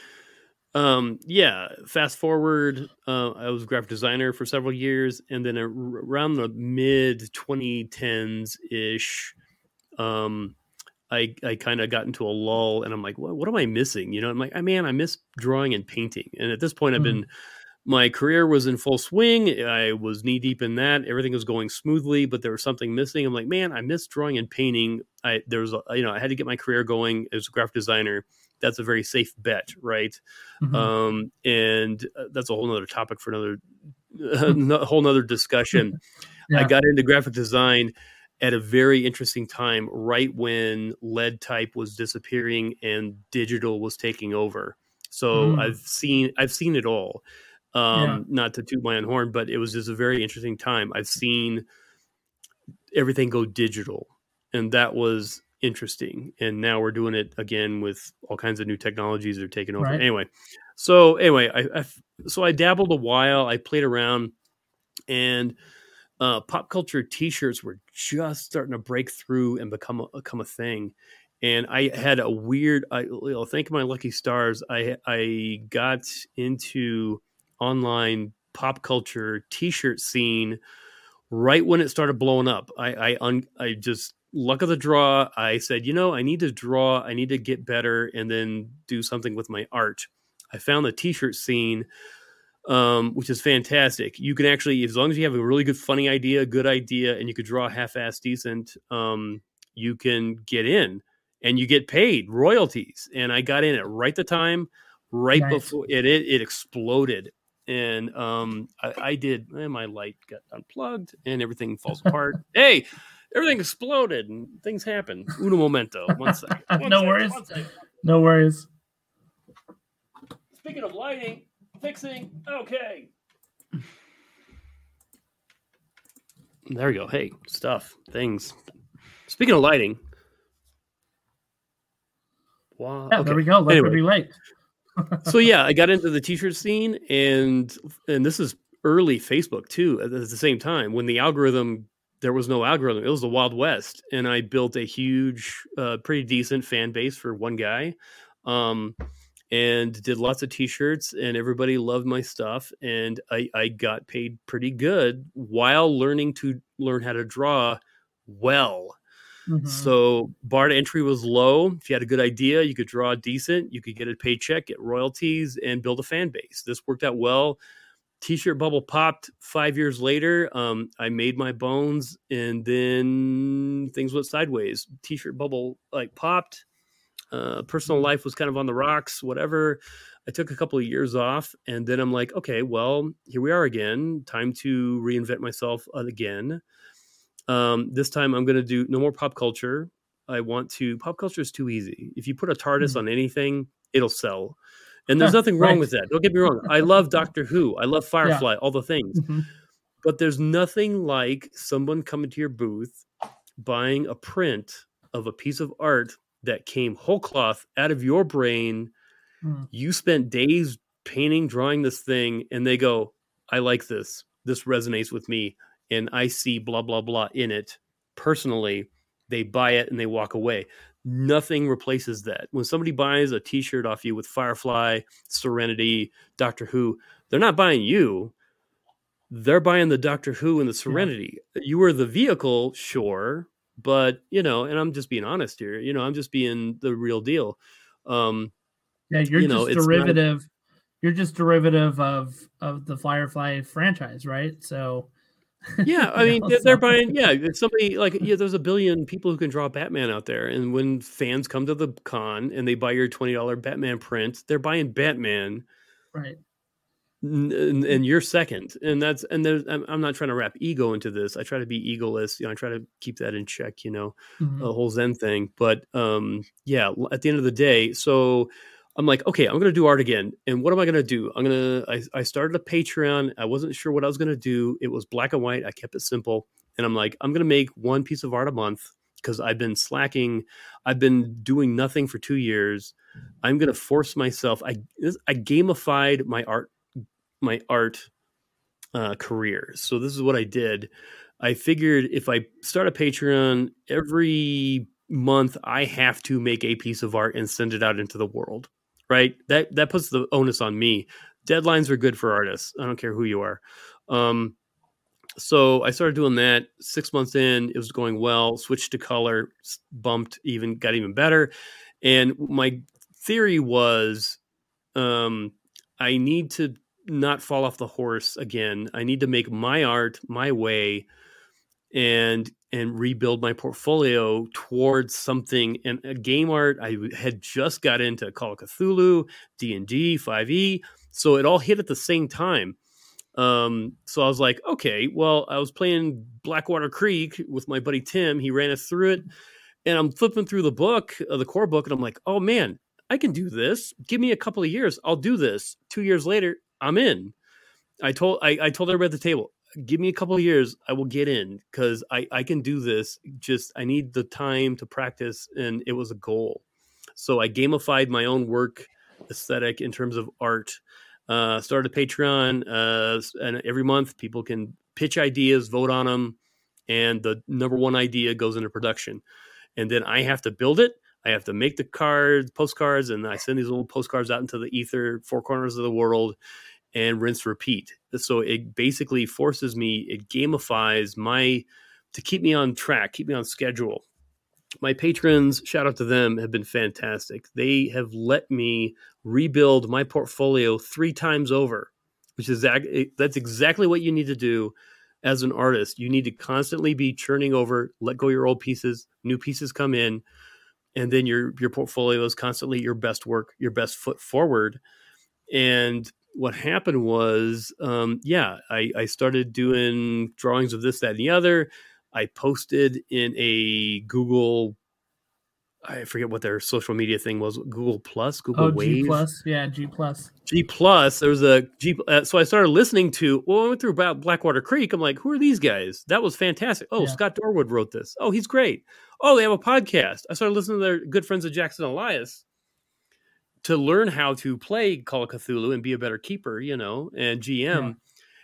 [SPEAKER 2] um, yeah, fast forward, uh, I was a graphic designer for several years, and then around the mid 2010s ish, um, I I kind of got into a lull, and I'm like, what, what am I missing? You know, I'm like, I man, I miss drawing and painting. And at this point, I've been my career was in full swing. I was knee deep in that. Everything was going smoothly, but there was something missing. I'm like, man, I miss drawing and painting. I there was, a, you know, I had to get my career going as a graphic designer. That's a very safe bet, right? Mm-hmm. Um, and uh, that's a whole other topic for another, a whole nother discussion. yeah. I got into graphic design at a very interesting time, right when lead type was disappearing and digital was taking over. So mm. I've seen I've seen it all. Um, yeah. Not to toot my own horn, but it was just a very interesting time. I've seen everything go digital, and that was interesting. And now we're doing it again with all kinds of new technologies that are taking over. Right. Anyway, so anyway, I, I so I dabbled a while. I played around, and uh, pop culture T-shirts were just starting to break through and become a, become a thing. And I had a weird. I you know, thank my lucky stars. I I got into online pop culture T-shirt scene right when it started blowing up. I I, un, I just luck of the draw. I said, you know, I need to draw. I need to get better, and then do something with my art. I found the T-shirt scene, um, which is fantastic. You can actually, as long as you have a really good, funny idea, good idea, and you could draw half-ass decent, um, you can get in and you get paid royalties. And I got in at right the time, right nice. before it, it, it exploded and um, I, I did. And my light got unplugged, and everything falls apart. hey, everything exploded, and things happen. Uno momento. One second.
[SPEAKER 1] One no second, worries. No worries.
[SPEAKER 2] Speaking of lighting, fixing. Okay. There we go. Hey, stuff, things. Speaking of lighting.
[SPEAKER 1] Wow. Yeah, okay. there we go. Let anyway. be late
[SPEAKER 2] so yeah, I got into the t-shirt scene, and and this is early Facebook too. At the same time, when the algorithm there was no algorithm, it was the Wild West, and I built a huge, uh, pretty decent fan base for one guy, um, and did lots of t-shirts, and everybody loved my stuff, and I, I got paid pretty good while learning to learn how to draw well Mm-hmm. So bar to entry was low. If you had a good idea, you could draw decent, you could get a paycheck, get royalties, and build a fan base. This worked out well. T-shirt bubble popped five years later. Um, I made my bones, and then things went sideways. T-shirt bubble like popped. Uh, personal life was kind of on the rocks. Whatever. I took a couple of years off, and then I'm like, okay, well, here we are again. Time to reinvent myself again. Um, this time I'm going to do no more pop culture. I want to. Pop culture is too easy. If you put a TARDIS mm-hmm. on anything, it'll sell. And there's nothing wrong right. with that. Don't get me wrong. I love Doctor Who. I love Firefly, yeah. all the things. Mm-hmm. But there's nothing like someone coming to your booth, buying a print of a piece of art that came whole cloth out of your brain. Mm. You spent days painting, drawing this thing, and they go, I like this. This resonates with me and I see blah, blah, blah in it personally, they buy it and they walk away. Nothing replaces that. When somebody buys a t shirt off you with Firefly, Serenity, Doctor Who, they're not buying you. They're buying the Doctor Who and the Serenity. Yeah. You were the vehicle, sure, but you know, and I'm just being honest here. You know, I'm just being the real deal. Um,
[SPEAKER 1] yeah, you're you know, just derivative. Not, you're just derivative of of the Firefly franchise, right? So
[SPEAKER 2] yeah, I mean, they're, they're buying. Yeah, somebody like yeah, there's a billion people who can draw Batman out there, and when fans come to the con and they buy your twenty dollar Batman print, they're buying Batman,
[SPEAKER 1] right?
[SPEAKER 2] And, and, you're second, and that's and there's. I'm, I'm, not trying to wrap ego into this. I try to be egoless. You know, I try to keep that in check. You know, mm-hmm. the whole Zen thing. But um, yeah, at the end of the day, so I'm like, okay, I'm gonna do art again. And what am I gonna do? I'm gonna I, I started a Patreon. I wasn't sure what I was gonna do. It was black and white. I kept it simple. And I'm like, I'm gonna make one piece of art a month because I've been slacking. I've been doing nothing for two years. I'm gonna force myself. I I gamified my art my art uh, career. So this is what I did. I figured if I start a Patreon every month, I have to make a piece of art and send it out into the world right? That that puts the onus on me. Deadlines are good for artists. I don't care who you are. Um, so I started doing that. Six months in, it was going well. Switched to color, bumped even, got even better. And my theory was, um, I need to not fall off the horse again. I need to make my art my way and and rebuild my portfolio towards something and a game art i had just got into call of cthulhu d&d 5e so it all hit at the same time. Um, so i was like okay well i was playing blackwater creek with my buddy tim he ran us through it and i'm flipping through the book uh, the core book and i'm like oh man i can do this. Give me a couple of years i'll do this two years later i'm in. I told i, I told everybody at the table give me a couple of years i will get in because I, I can do this just i need the time to practice and it was a goal. So i gamified my own work aesthetic in terms of art. Uh, started a patreon uh, and every month people can pitch ideas vote on them and the number one idea goes into production. And then i have to build it i have to make the cards postcards and i send these little postcards out into the ether four corners of the world and rinse repeat. So it basically forces me, it gamifies my to keep me on track, keep me on schedule. My patrons, shout out to them, have been fantastic. They have let me rebuild my portfolio three times over, which is that's exactly what you need to do as an artist. You need to constantly be churning over, let go your old pieces, new pieces come in, and then your your portfolio is constantly your best work, your best foot forward. And what happened was, um, yeah, I, I started doing drawings of this, that, and the other. I posted in a Google I forget what their social media thing was. Google Plus, Google oh, Wave, G
[SPEAKER 1] Plus, yeah, G Plus,
[SPEAKER 2] G Plus. There was a G. Uh, so I started listening to. Well, I went through about Blackwater Creek. I'm like, who are these guys? That was fantastic. Oh, yeah. Scott Dorward wrote this. Oh, he's great. Oh, they have a podcast. I started listening to their good friends of Jackson Elias, to learn how to play Call of Cthulhu and be a better keeper, you know, and GM. Yeah.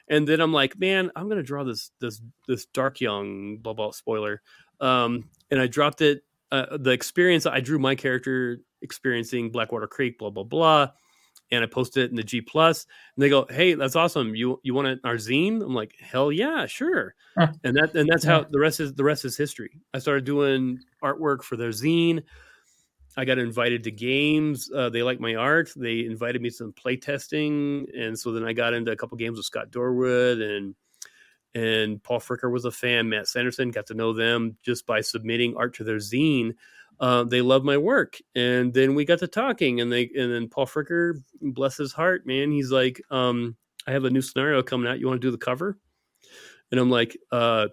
[SPEAKER 2] And then I'm like, man, I'm gonna draw this this this dark young blah blah spoiler. Um, and I dropped it. Uh, the experience I drew my character experiencing Blackwater Creek, blah blah blah, and I posted it in the G plus. And they go, "Hey, that's awesome! You you want our zine?" I'm like, "Hell yeah, sure!" and that and that's yeah. how the rest is the rest is history. I started doing artwork for their zine. I got invited to games. Uh, they like my art. They invited me to some play testing, and so then I got into a couple games with Scott Dorward and and Paul Fricker was a fan. Matt Sanderson got to know them just by submitting art to their zine. Uh, they love my work, and then we got to talking, and they and then Paul Fricker, bless his heart, man, he's like, um, I have a new scenario coming out. You want to do the cover? And I'm like, uh,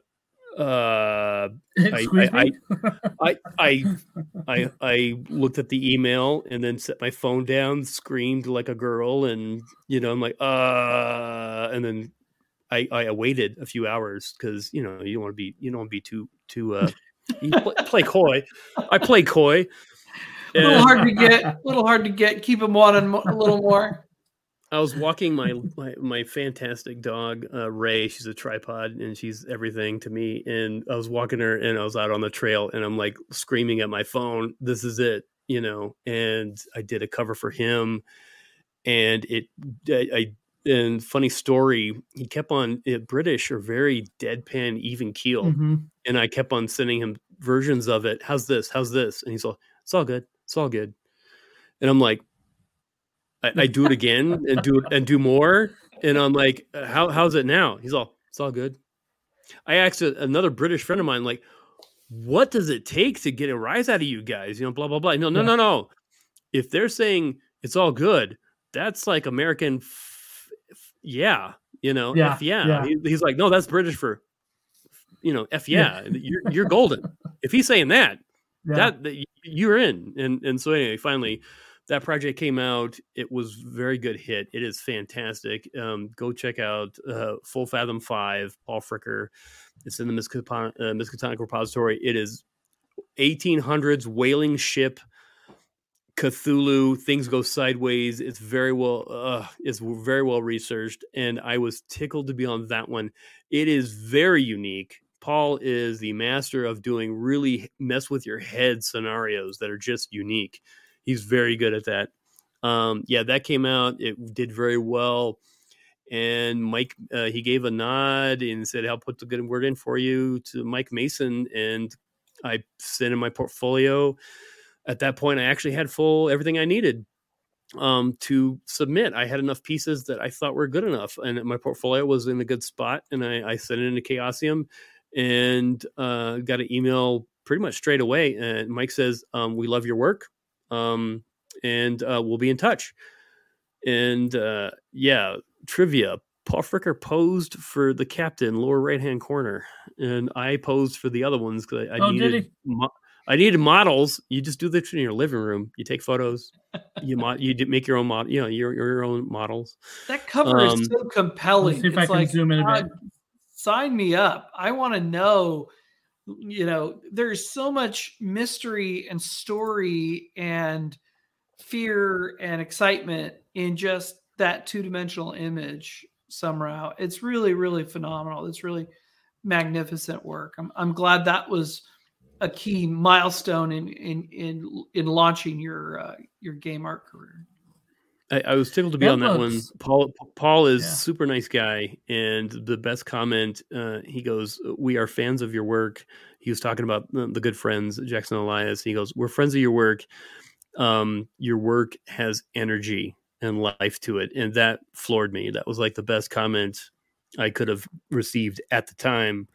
[SPEAKER 2] uh, I, I, I, I, I, I, looked at the email and then set my phone down, screamed like a girl, and you know, I'm like, uh, and then I, I waited a few hours because you know you don't want to be you don't want to be too too uh, play, play coy. I play coy.
[SPEAKER 3] A little hard to get. A little hard to get. Keep him wanting a little more.
[SPEAKER 2] I was walking my my, my fantastic dog uh, Ray. She's a tripod and she's everything to me. And I was walking her and I was out on the trail and I'm like screaming at my phone, "This is it!" You know. And I did a cover for him, and it I, I and funny story, he kept on it, British are very deadpan, even keel, mm-hmm. and I kept on sending him versions of it. How's this? How's this? And he's all, "It's all good. It's all good." And I'm like, I, I do it again and do and do more. And I'm like, uh, how how's it now? He's all, it's all good. I asked another British friend of mine, like, what does it take to get a rise out of you guys? You know, blah blah blah. No, no, yeah. no, no. If they're saying it's all good, that's like American. F- f- yeah, you know, yeah, F yeah. yeah. He, he's like, no, that's British for, you know, F yeah. yeah. You're you're golden. if he's saying that, that, that you're in. And and so anyway, finally, that project came out. It was very good hit. It is fantastic. Um, go check out uh, Full Fathom Five, Paul Fricker. It's in the Miskatonic, uh, Miskatonic repository. It is 1800s whaling ship Cthulhu. Things go sideways. It's very well. Uh, it's very well researched, and I was tickled to be on that one. It is very unique. Paul is the master of doing really mess with your head scenarios that are just unique he's very good at that. Um, yeah, that came out. It did very well. And Mike, uh, he gave a nod and said, "I'll put the good word in for you to Mike Mason." And I sent in my portfolio. At that point, I actually had full everything I needed. um, to submit. I had enough pieces that I thought were good enough, and my portfolio was in a good spot. And I, I sent it into Chaosium, and uh, got an email pretty much straight away. And Mike says, um, "We love your work, um, and uh, we'll be in touch." And uh, yeah, trivia. Paul Fricker posed for the captain, lower right hand corner, and I posed for the other ones because I, I
[SPEAKER 1] Oh, did
[SPEAKER 2] needed
[SPEAKER 1] he?
[SPEAKER 2] mo- I needed models. You just do this in your living room. You take photos. You mo- you make your own model. You know your your own models.
[SPEAKER 3] That cover
[SPEAKER 2] Um,
[SPEAKER 3] is so compelling.
[SPEAKER 1] Let's see if I
[SPEAKER 3] It's
[SPEAKER 1] can
[SPEAKER 3] like,
[SPEAKER 1] zoom in a
[SPEAKER 3] God,
[SPEAKER 1] bit.
[SPEAKER 3] sign me up. I want to know. You know, there's so much mystery and story and fear and excitement in just that two dimensional image. Somehow, it's really, really phenomenal. It's really magnificent work. I'm, I'm glad that was a key milestone in in in in launching your uh, your game art career.
[SPEAKER 2] I, I was tickled to be
[SPEAKER 1] That
[SPEAKER 2] on that one. Paul Paul is
[SPEAKER 1] Yeah.
[SPEAKER 2] super nice guy, and the best comment uh, he goes, "We are fans of your work." He was talking about the, the good friends Jackson Elias. He goes, "We're friends of your work. Um, your work has energy and life to it," and that floored me. That was like the best comment I could have received at the time.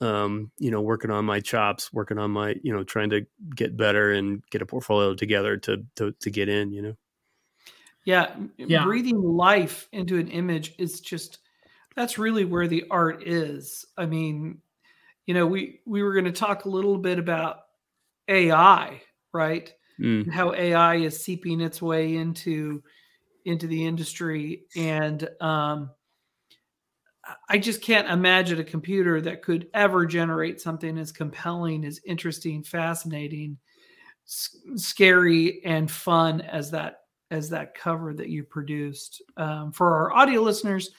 [SPEAKER 2] Um, you know, working on my chops, working on my, you know, trying to get better and get a portfolio together to to to get in. You know.
[SPEAKER 3] Yeah,
[SPEAKER 1] Yeah.
[SPEAKER 3] breathing life into an image is just that's really where the art is. I mean, you know, we we were going to talk a little bit about AI, right?
[SPEAKER 2] Mm.
[SPEAKER 3] How AI is seeping its way into into the industry and um I- just can't imagine a computer that could ever generate something as compelling, as interesting, fascinating, s- scary, and fun as that as that cover that you produced. Um, for our audio listeners,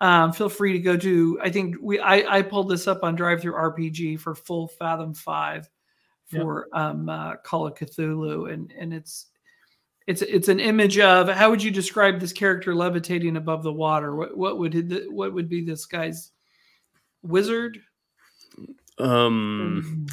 [SPEAKER 3] um, feel free to go to. I think we I, I pulled this up on DriveThruRPG for Full Fathom Five
[SPEAKER 1] Yep.
[SPEAKER 3] for um, uh, Call of Cthulhu, and and it's it's it's an image of how would you describe this character levitating above the water? What what would it, what would be this guy's wizard?
[SPEAKER 2] Um,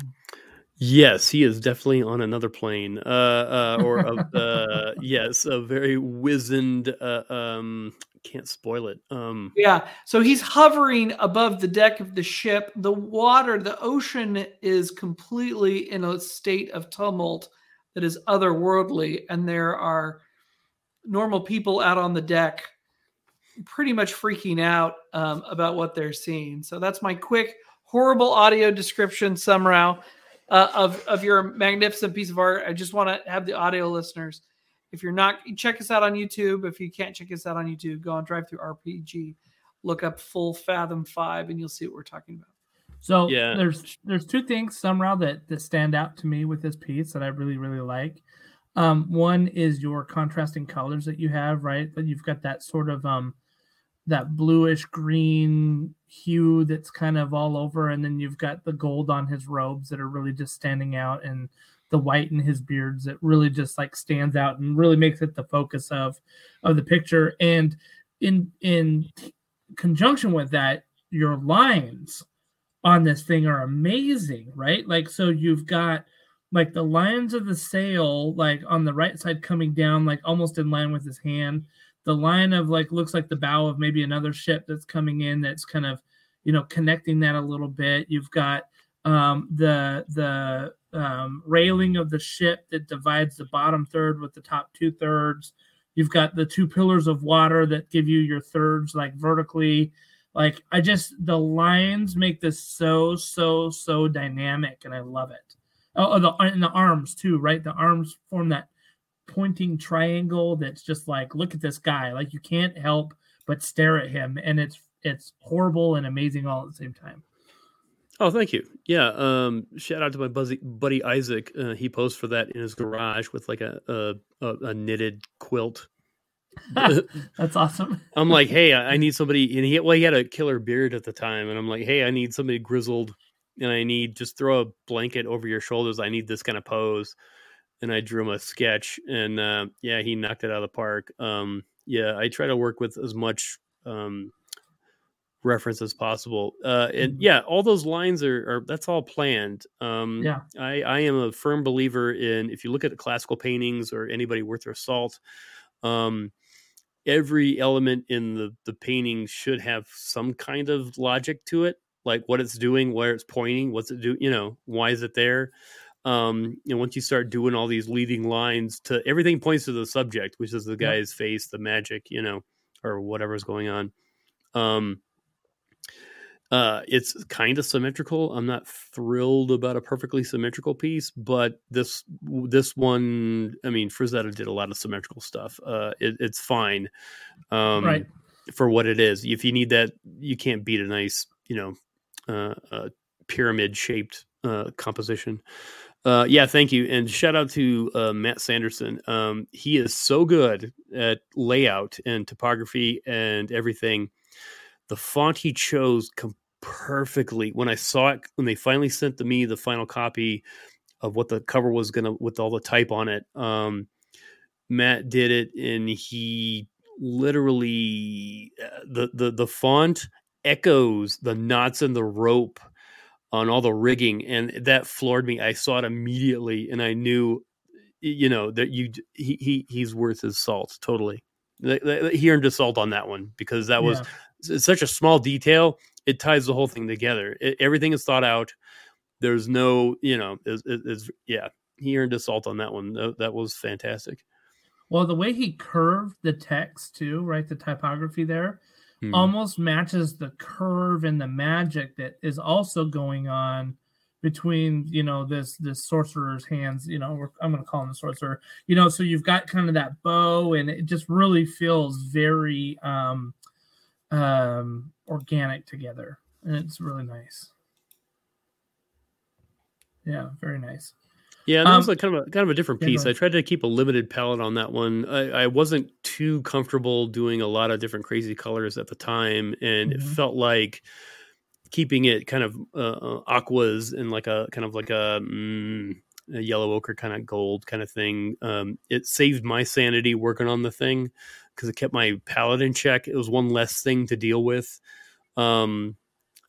[SPEAKER 2] yes, he is definitely on another plane. Uh, uh or a, uh, yes, a very wizened. Uh, um, can't spoil it. Um,
[SPEAKER 3] Yeah. So he's hovering above the deck of the ship. The water, the ocean is completely in a state of tumult that is otherworldly. And there are normal people out on the deck pretty much freaking out um, about what they're seeing. So that's my quick, horrible audio description, somehow, uh, of, of your magnificent piece of art. I just want to have the audio listeners if you're not check us out on youtube if you can't check us out on youtube go on DriveThruRPG look up full fathom five and you'll see what we're talking about
[SPEAKER 1] So
[SPEAKER 2] Yeah.
[SPEAKER 1] there's there's two things somehow that that stand out to me with this piece that I really really like. Um, one is your contrasting colors that you have, right? That you've got that sort of um that bluish green hue that's kind of all over, and then you've got the gold on his robes that are really just standing out, and the white in his beards that really just like stands out and really makes it the focus of of the picture. And in in conjunction with that, your lines on this thing are amazing, right? Like, so you've got like the lines of the sail, like on the right side coming down, like almost in line with his hand. The line of like looks like the bow of maybe another ship that's coming in that's kind of, you know, connecting that a little bit. You've got um, the the um, railing of the ship that divides the bottom third with the top two thirds. You've got the two pillars of water that give you your thirds like vertically like I just the lines make this so so so dynamic, and I love it. Oh, oh, the and the arms too, right? The arms form that pointing triangle that's just like look at this guy. Like you can't help but stare at him, and it's it's horrible and amazing all at the same time.
[SPEAKER 2] Oh, thank you. Yeah. Um, shout out to my buzzy, buddy Isaac. Uh, he posed for that in his garage with like a a, a, a knitted quilt.
[SPEAKER 1] That's awesome.
[SPEAKER 2] I'm like, hey, I I need somebody, and he well, he had a killer beard at the time, and I'm like, hey, I need somebody grizzled, and I need just throw a blanket over your shoulders. I need this kind of pose, and I drew him a sketch, and uh, yeah, he knocked it out of the park. Um, yeah, I try to work with as much um, reference as possible, uh, and
[SPEAKER 1] Mhm.
[SPEAKER 2] yeah, all those lines are, are that's all planned. Um,
[SPEAKER 1] Yeah.
[SPEAKER 2] I, I am a firm believer in if you look at the classical paintings or anybody worth their salt Um, every element in the the painting should have some kind of logic to it, like what it's doing, where it's pointing, what's it do, you know, why is it there? Um, and once you start doing all these leading lines to everything points to the subject, which is the guy's face, the magic, you know, or whatever's going on. Um, uh, it's kind of symmetrical. I'm not thrilled about a perfectly symmetrical piece, but this this one, I mean, Frazetta did a lot of symmetrical stuff. Uh, it, it's fine, um,
[SPEAKER 1] Right.
[SPEAKER 2] for what it is. If you need that, you can't beat a nice, you know, uh, uh, pyramid shaped uh, composition. Uh, yeah, thank you, and shout out to uh, Matt Sanderson. Um, he is so good at layout and topography and everything. The font he chose com- perfectly. When I saw it, when they finally sent to me the final copy of what the cover was gonna with all the type on it, um, Matt did it, and he literally uh, the the the font echoes the knots in the rope on all the rigging and that floored me. I saw it immediately and i knew you know that you he, he he's worth his salt totally. He earned his salt on that one because that was
[SPEAKER 1] Yeah.
[SPEAKER 2] such a small detail it ties the whole thing together. It, everything is thought out. There's no you know is is yeah he earned his salt on that one. That, that was fantastic.
[SPEAKER 1] Well, the way he curved the text too, right? The typography there
[SPEAKER 2] Hmm.
[SPEAKER 1] almost matches the curve and the magic that is also going on between you know this this sorcerer's hands. You know, I'm going to call him the sorcerer. You know, so you've got kind of that bow, and it just really feels very um um organic together, and it's really nice. Yeah, very nice.
[SPEAKER 2] Yeah, that
[SPEAKER 1] Um,
[SPEAKER 2] was like kind of a kind of a different
[SPEAKER 1] yeah,
[SPEAKER 2] piece. I tried to keep a limited palette on that one. I, I wasn't too comfortable doing a lot of different crazy colors at the time, and it
[SPEAKER 1] Mhm.
[SPEAKER 2] felt like keeping it kind of uh, uh, aquas and like a kind of like a, mm, a yellow ochre kind of gold kind of thing. Um, it saved my sanity working on the thing because it kept my palette in check. It was one less thing to deal with. Um,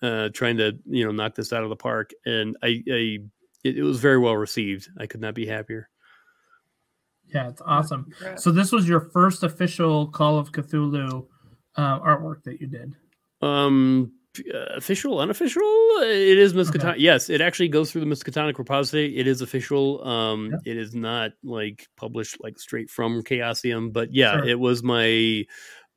[SPEAKER 2] uh, trying to you know knock this out of the park, and I, I it, it was very well received. I could not be happier.
[SPEAKER 1] Yeah, it's awesome. So this was your first official Call of Cthulhu uh, artwork that you did.
[SPEAKER 2] Um, uh, official, unofficial. It is
[SPEAKER 1] Okay.
[SPEAKER 2] Miskatonic. Yes, it actually goes through the Miskatonic repository. It is official. Um,
[SPEAKER 1] Yep.
[SPEAKER 2] it is not like published like straight from Chaosium, but yeah,
[SPEAKER 1] Sure.
[SPEAKER 2] it was my.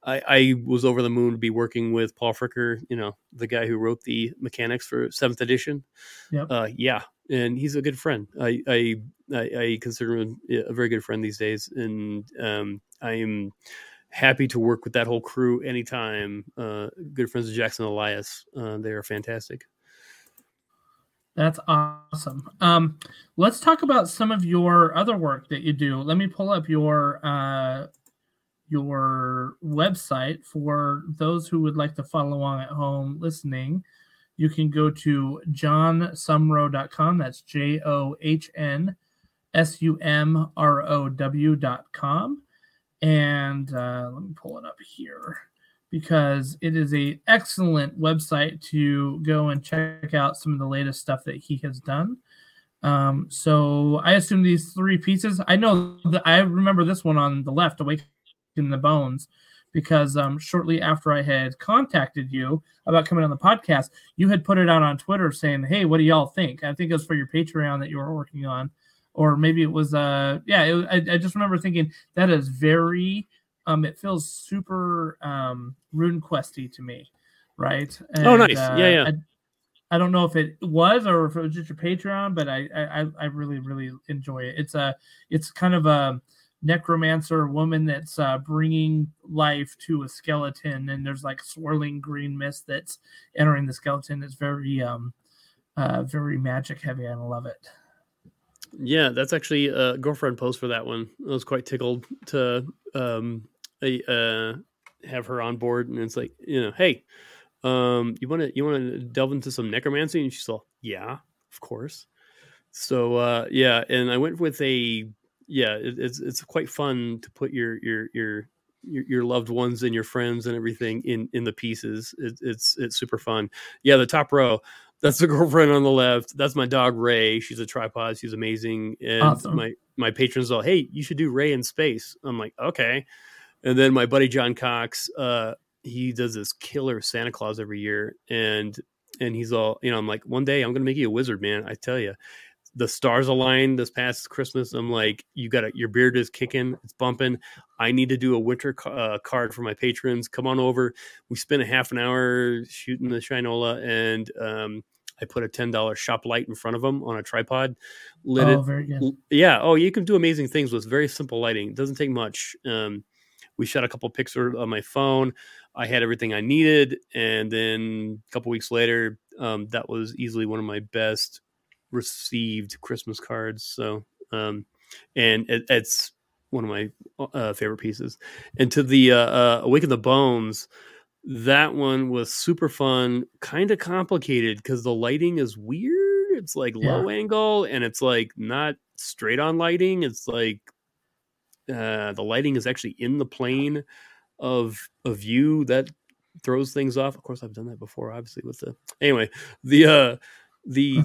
[SPEAKER 2] I, I was over the moon to be working with Paul Fricker, you know, the guy who wrote the mechanics for seventh edition.
[SPEAKER 1] Yep.
[SPEAKER 2] Uh, yeah, and he's a good friend. I I I, I consider him a very good friend these days, and um, I'm happy to work with that whole crew anytime. Uh, good friends with Jackson Elias. Uh, they are fantastic.
[SPEAKER 1] That's awesome. Um, let's talk about some of your other work that you do. Let me pull up your uh, your website for those who would like to follow along at home listening. You can go to johnsumrow.com. That's J O H N S U M R O W.com. And uh, let me pull it up here because it is a excellent website to go and check out some of the latest stuff that he has done. Um, so I assume these three pieces. I know that I remember this one on the left, "Awaken the Bones," because um, shortly after I had contacted you about coming on the podcast, you had put it out on Twitter saying, "Hey, what do y'all think?" I think it was for your Patreon that you were working on, or maybe it was. Uh, yeah, it, I, I just remember thinking that is very um it feels super um rune questy to me right
[SPEAKER 2] Oh, nice. Yeah, yeah.
[SPEAKER 1] I, I don't know if it was or if it was just your patreon but I, I i really really enjoy it it's a it's kind of a necromancer woman that's uh bringing life to a skeleton and there's like swirling green mist that's entering the skeleton it's very um uh very magic heavy and i love it
[SPEAKER 2] Yeah, that's actually a girlfriend post for that one. I was quite tickled to um, uh, have her on board, and it's like, you know, hey, um, you want to you want to delve into some necromancy? And she's all, yeah, of course. So uh, yeah, and I went with a yeah, it, it's it's quite fun to put your your your your, loved ones and your friends and everything in in the pieces. It, it's it's super fun. Yeah, the top row. That's the girlfriend on the left. That's my dog Ray. She's a tripod. She's amazing. And awesome. my my patrons all, hey, you should do Ray in space. I'm like, okay. And then my buddy John Cox, uh, he does this killer Santa Claus every year, and and he's all, you know, I'm like, one day I'm gonna make you a wizard, man. I tell you the stars aligned this past Christmas. I'm like, you got it. Your beard is kicking. It's bumping. I need to do a winter uh, card for my patrons. Come on over. We spent a half an hour shooting the Shinola and, um, I put a ten dollar shop light in front of them on a tripod.
[SPEAKER 1] Lit oh, it. very good.
[SPEAKER 2] Yeah. Oh, you can do amazing things with very simple lighting. It doesn't take much. Um, we shot a couple pictures on my phone. I had everything I needed, and then a couple weeks later, um, that was easily one of my best received Christmas cards. So, um, and it, it's one of my uh, favorite pieces. And to the uh, uh, Awaken the Bones, that one was super fun, kind of complicated because the lighting is weird. It's like yeah. low angle and it's like not straight on lighting. It's like uh, the lighting is actually in the plane of a view that throws things off. Of course, I've done that before, obviously. With the anyway, the uh, the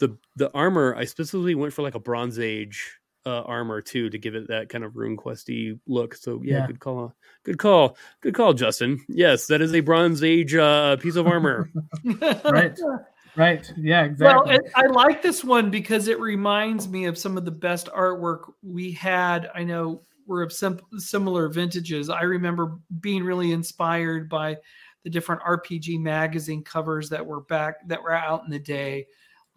[SPEAKER 2] the the armor I specifically went for like a Bronze Age uh, armor too to give it that kind of rune questy look. So yeah, yeah. good call, good call, good call, Justin. Yes, that is a Bronze Age uh, piece of armor.
[SPEAKER 1] right. Right. Yeah, exactly.
[SPEAKER 3] Well, I like this one because it reminds me of some of the best artwork we had. I know we're of sim- similar vintages. I remember being really inspired by the different RPG magazine covers that were back that were out in the day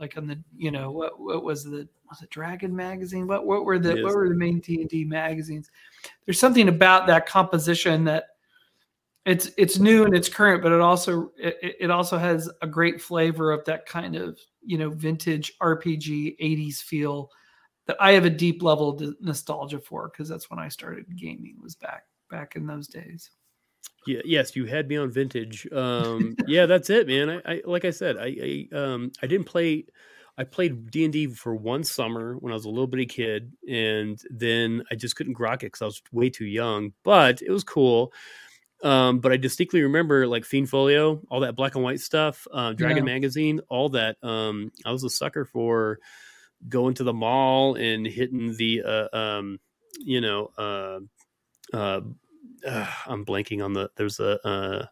[SPEAKER 3] like on the you know what what was the was it Dragon magazine? What what were the what were the main D and D magazines? There's something about that composition that it's it's new and it's current, but it also it, it also has a great flavor of that kind of you know vintage RPG 80s feel that I have a deep level of nostalgia for because that's when I started gaming was back back in those days.
[SPEAKER 2] Yeah, yes, you had me on vintage. Um, yeah, that's it, man. I, I like I said, I, I um I didn't play. I played D and D for one summer when I was a little bitty kid, and then I just couldn't grok it because I was way too young. But it was cool. Um, but I distinctly remember like Fiend Folio, all that black and white stuff, uh, Dragon yeah. Magazine, all that. Um, I was a sucker for going to the mall and hitting the, uh, um, you know, uh, uh, uh, I'm blanking on the there's a uh,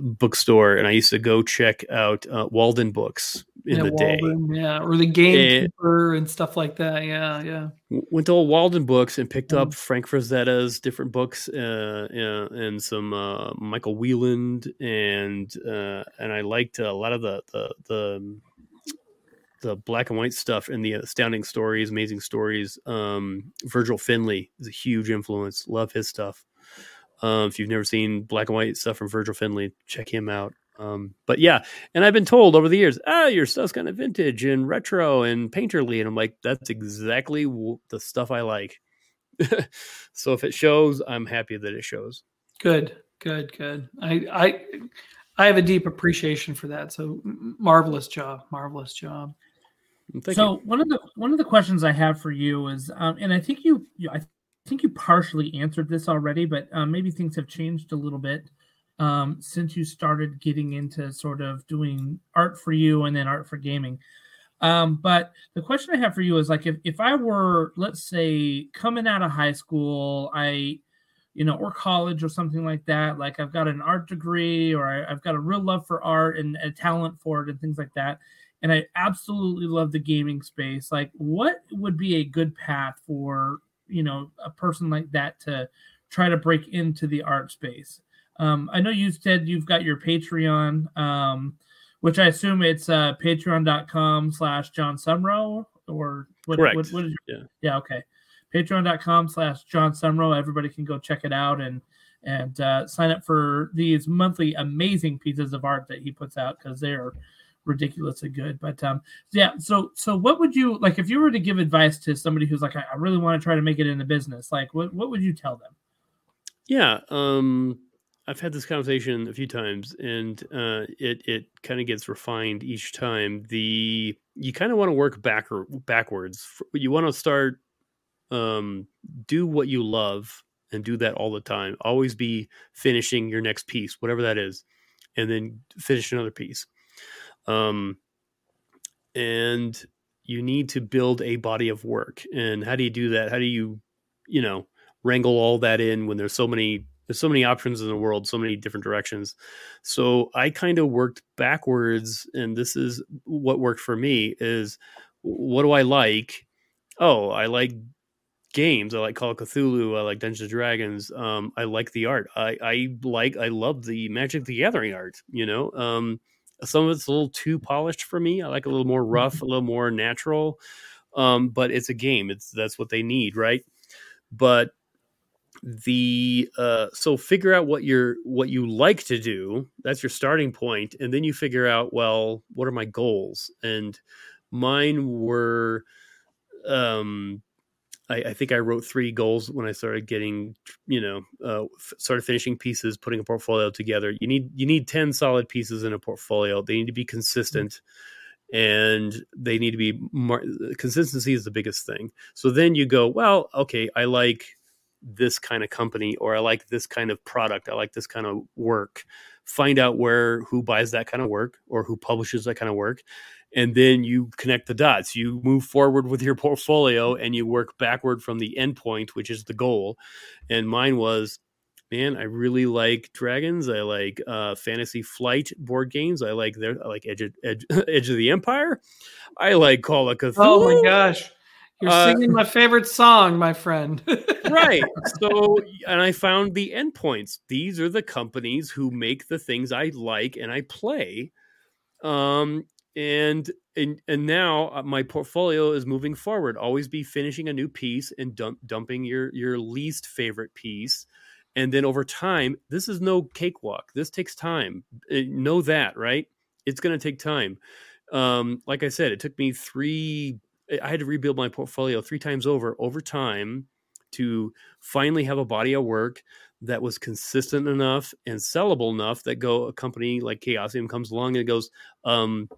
[SPEAKER 2] bookstore, and I used to go check out uh, Waldenbooks in
[SPEAKER 3] yeah,
[SPEAKER 2] the
[SPEAKER 3] Walden,
[SPEAKER 2] day,
[SPEAKER 3] yeah, or the Gamekeeper and, and, stuff like that. Yeah, yeah.
[SPEAKER 2] Went to old Waldenbooks and picked mm. up Frank Frazetta's different books uh, and some uh, Michael Whelan, and uh, and I liked a lot of the the the the black and white stuff and the astounding stories, amazing stories. Um, Virgil Finlay is a huge influence. Love his stuff. Um, if you've never seen black and white stuff from Virgil Finlay, check him out. Um, but yeah, and I've been told over the years, ah, your stuff's kind of vintage and retro and painterly, and I'm like, that's exactly the stuff I like. so if it shows, I'm happy that it shows.
[SPEAKER 3] Good, good, good. I, I, I have a deep appreciation for that. So marvelous job, marvelous job.
[SPEAKER 1] So one of the one of the questions I have for you is, um, and I think you, you, I think you partially answered this already, but um, maybe things have changed a little bit um, since you started getting into sort of doing art for you and then art for gaming. Um, but the question I have for you is like, if if I were, let's say, coming out of high school, I you know, or college or something like that. Like I've got an art degree or I, have got a real love for art and a talent for it and things like that and I absolutely love the gaming space. Like, what would be a good path for you know a person like that to try to break into the art space? Um, I know you said you've got your Patreon, um, which I assume it's uh, patreon.com slash John Sumrow or what,
[SPEAKER 2] Correct.
[SPEAKER 1] what, what is
[SPEAKER 2] your, yeah.
[SPEAKER 1] yeah, okay. Patreon.com slash John Sumrow. Everybody can go check it out and and uh, sign up for these monthly amazing pieces of art that he puts out because they're ridiculously good. But um, yeah, so so what would you like if you were to give advice to somebody who's like, I, I really want to try to make it in the business? Like, what what would you tell them?
[SPEAKER 2] Yeah, um, I've had this conversation a few times, and uh, it it kind of gets refined each time. The you kind of want to work back backwards. You want to start um, do what you love and do that all the time. Always be finishing your next piece, whatever that is, and then finish another piece. Um, and you need to build a body of work. And how do you do that? How do you, you know, wrangle all that in when there's so many there's so many options in the world, so many different directions. So I kind of worked backwards, and this is what worked for me is what do I like? Oh, I like games. I like Call of Cthulhu. I like Dungeons and Dragons. Um, I like the art. I, I like I love the Magic the Gathering art. You know, um, some of it's a little too polished for me. I like a little more rough, a little more natural. Um, but it's a game. It's that's what they need, right? But the uh, so figure out what you're what you like to do. That's your starting point, and then you figure out well, what are my goals? And mine were um I, I, think I wrote three goals when I started getting, you know, uh, f- started finishing pieces, putting a portfolio together. You need you need ten solid pieces in a portfolio. They need to be consistent, and they need to be mar- consistency is the biggest thing. So then you go, well, okay, I like this kind of company, or I like this kind of product, I like this kind of work. Find out where who buys that kind of work, or who publishes that kind of work, and then you connect the dots. You move forward with your portfolio and you work backward from the endpoint, which is the goal. And mine was, man, I really like dragons. I like uh, Fantasy Flight board games. I like their, I like Edge of, Edge, Edge of the Empire. I like Call of Cthulhu.
[SPEAKER 3] Oh my gosh. You're uh, singing my favorite song, my friend.
[SPEAKER 2] right. So, and I found the endpoints. These are the companies who make the things I like and I play. Um, and and and now uh, my portfolio is moving forward. Always be finishing a new piece and dump, dumping your your least favorite piece. And then over time this is no cakewalk. This takes time. Uh, know that right? It's going to take time. Um, like i said it took me three i had to rebuild my portfolio three times over over time to finally have a body of work that was consistent enough and sellable enough that go a company like chaosium comes along and goes um,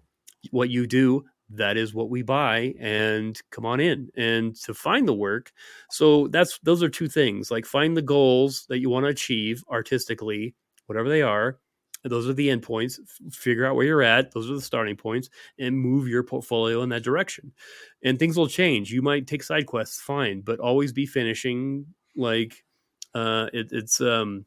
[SPEAKER 2] what you do that is what we buy and come on in and to find the work. So that's those are two things like find the goals that you want to achieve artistically whatever they are those are the endpoints figure out where you're at those are the starting points and move your portfolio in that direction. And things will change. You might take side quests fine but always be finishing like uh it, it's um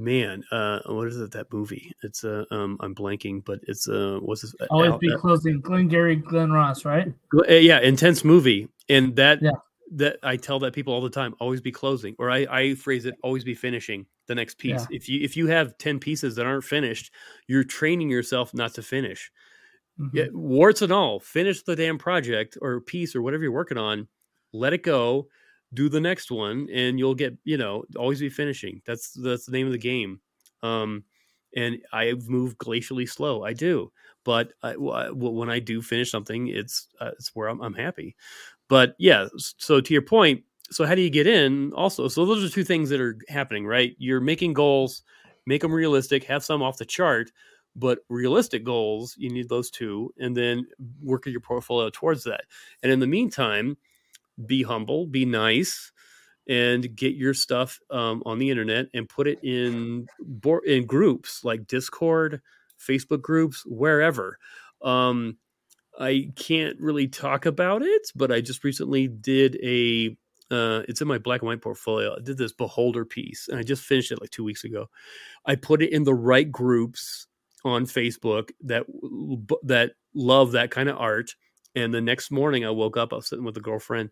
[SPEAKER 2] man, uh, what is it? That movie? It's uh, um, I'm blanking, but it's uh, what's this?
[SPEAKER 1] Always be uh, closing. Glengarry Glen Ross, right?
[SPEAKER 2] Uh, yeah, intense movie, and that yeah. that I tell that people all the time. Always be closing, or I, I phrase it, always be finishing the next piece. Yeah. If you if you have ten pieces that aren't finished, you're training yourself not to finish. Mm-hmm. Yeah, warts and all, finish the damn project or piece or whatever you're working on. Let it go do the next one and you'll get you know always be finishing. That's that's the name of the game. Um and i move glacially slow. I do. But I, when i do finish something it's uh, it's where I'm, I'm happy. But yeah so to your point so how do you get in also? So those are two things that are happening right? You're making goals make them realistic have some off the chart but realistic goals you need those two and then work your portfolio towards that. And in the meantime be humble, be nice, and get your stuff um, on the internet and put it in in groups like Discord, Facebook groups, wherever. Um, I can't really talk about it, but I just recently did a. Uh, it's in my black and white portfolio. I did this beholder piece, and I just finished it like two weeks ago. I put it in the right groups on Facebook that that love that kind of art and the next morning, I woke up. I was sitting with a girlfriend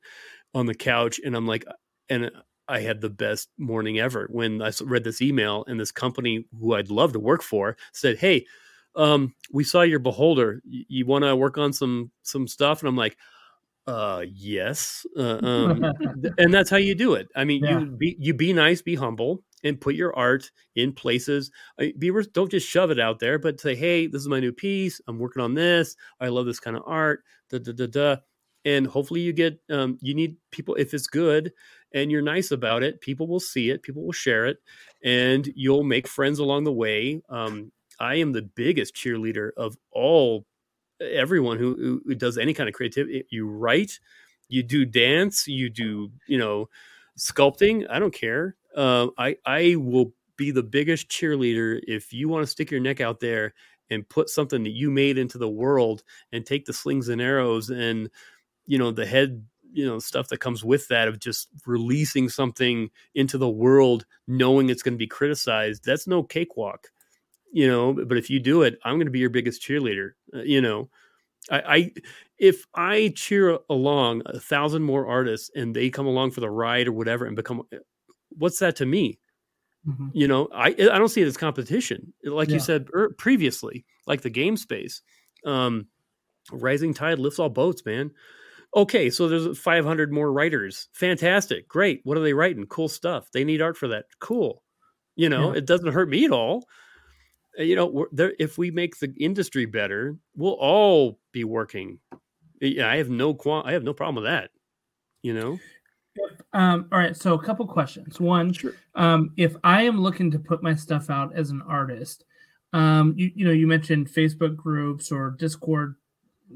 [SPEAKER 2] on the couch, and I'm like, and I had the best morning ever when I read this email, and this company who I'd love to work for said, "Hey, um, we saw your beholder. You, you want to work on some some stuff?" And I'm like, uh, yes. Uh, um, and that's how you do it. I mean, yeah. you be you be nice, be humble, and put your art in places. Be don't just shove it out there, but say, "Hey, this is my new piece. I'm working on this. I love this kind of art." Da da da da. And hopefully, you get. Um, you need people if it's good and you're nice about it. People will see it. People will share it, and you'll make friends along the way. Um, I am the biggest cheerleader of all everyone who, who does any kind of creativity. You write, you do dance, you do you know sculpting, I don't care. Uh, I I will be the biggest cheerleader if you want to stick your neck out there and put something that you made into the world and take the slings and arrows and you know the head you know stuff that comes with that of just releasing something into the world knowing it's going to be criticized that's no cakewalk you know but if you do it i'm going to be your biggest cheerleader uh, you know. I, I if i cheer along a thousand more artists and they come along for the ride or whatever and become what's that to me? Mm-hmm. you know i i don't see it as competition. Like yeah. you said er, previously like the game space um rising tide lifts all boats man. Okay so there's 500 more writers. Fantastic. Great. What are they writing? Cool stuff. They need art for that. Cool. You know yeah. it doesn't hurt me at all. Uh, you know there, if we make the industry better we'll all be working. Yeah i have no qual- i have no problem with that. You know
[SPEAKER 1] um, all right so a couple questions one sure. um, if i am looking to put my stuff out as an artist um, you, you know you mentioned facebook groups or discord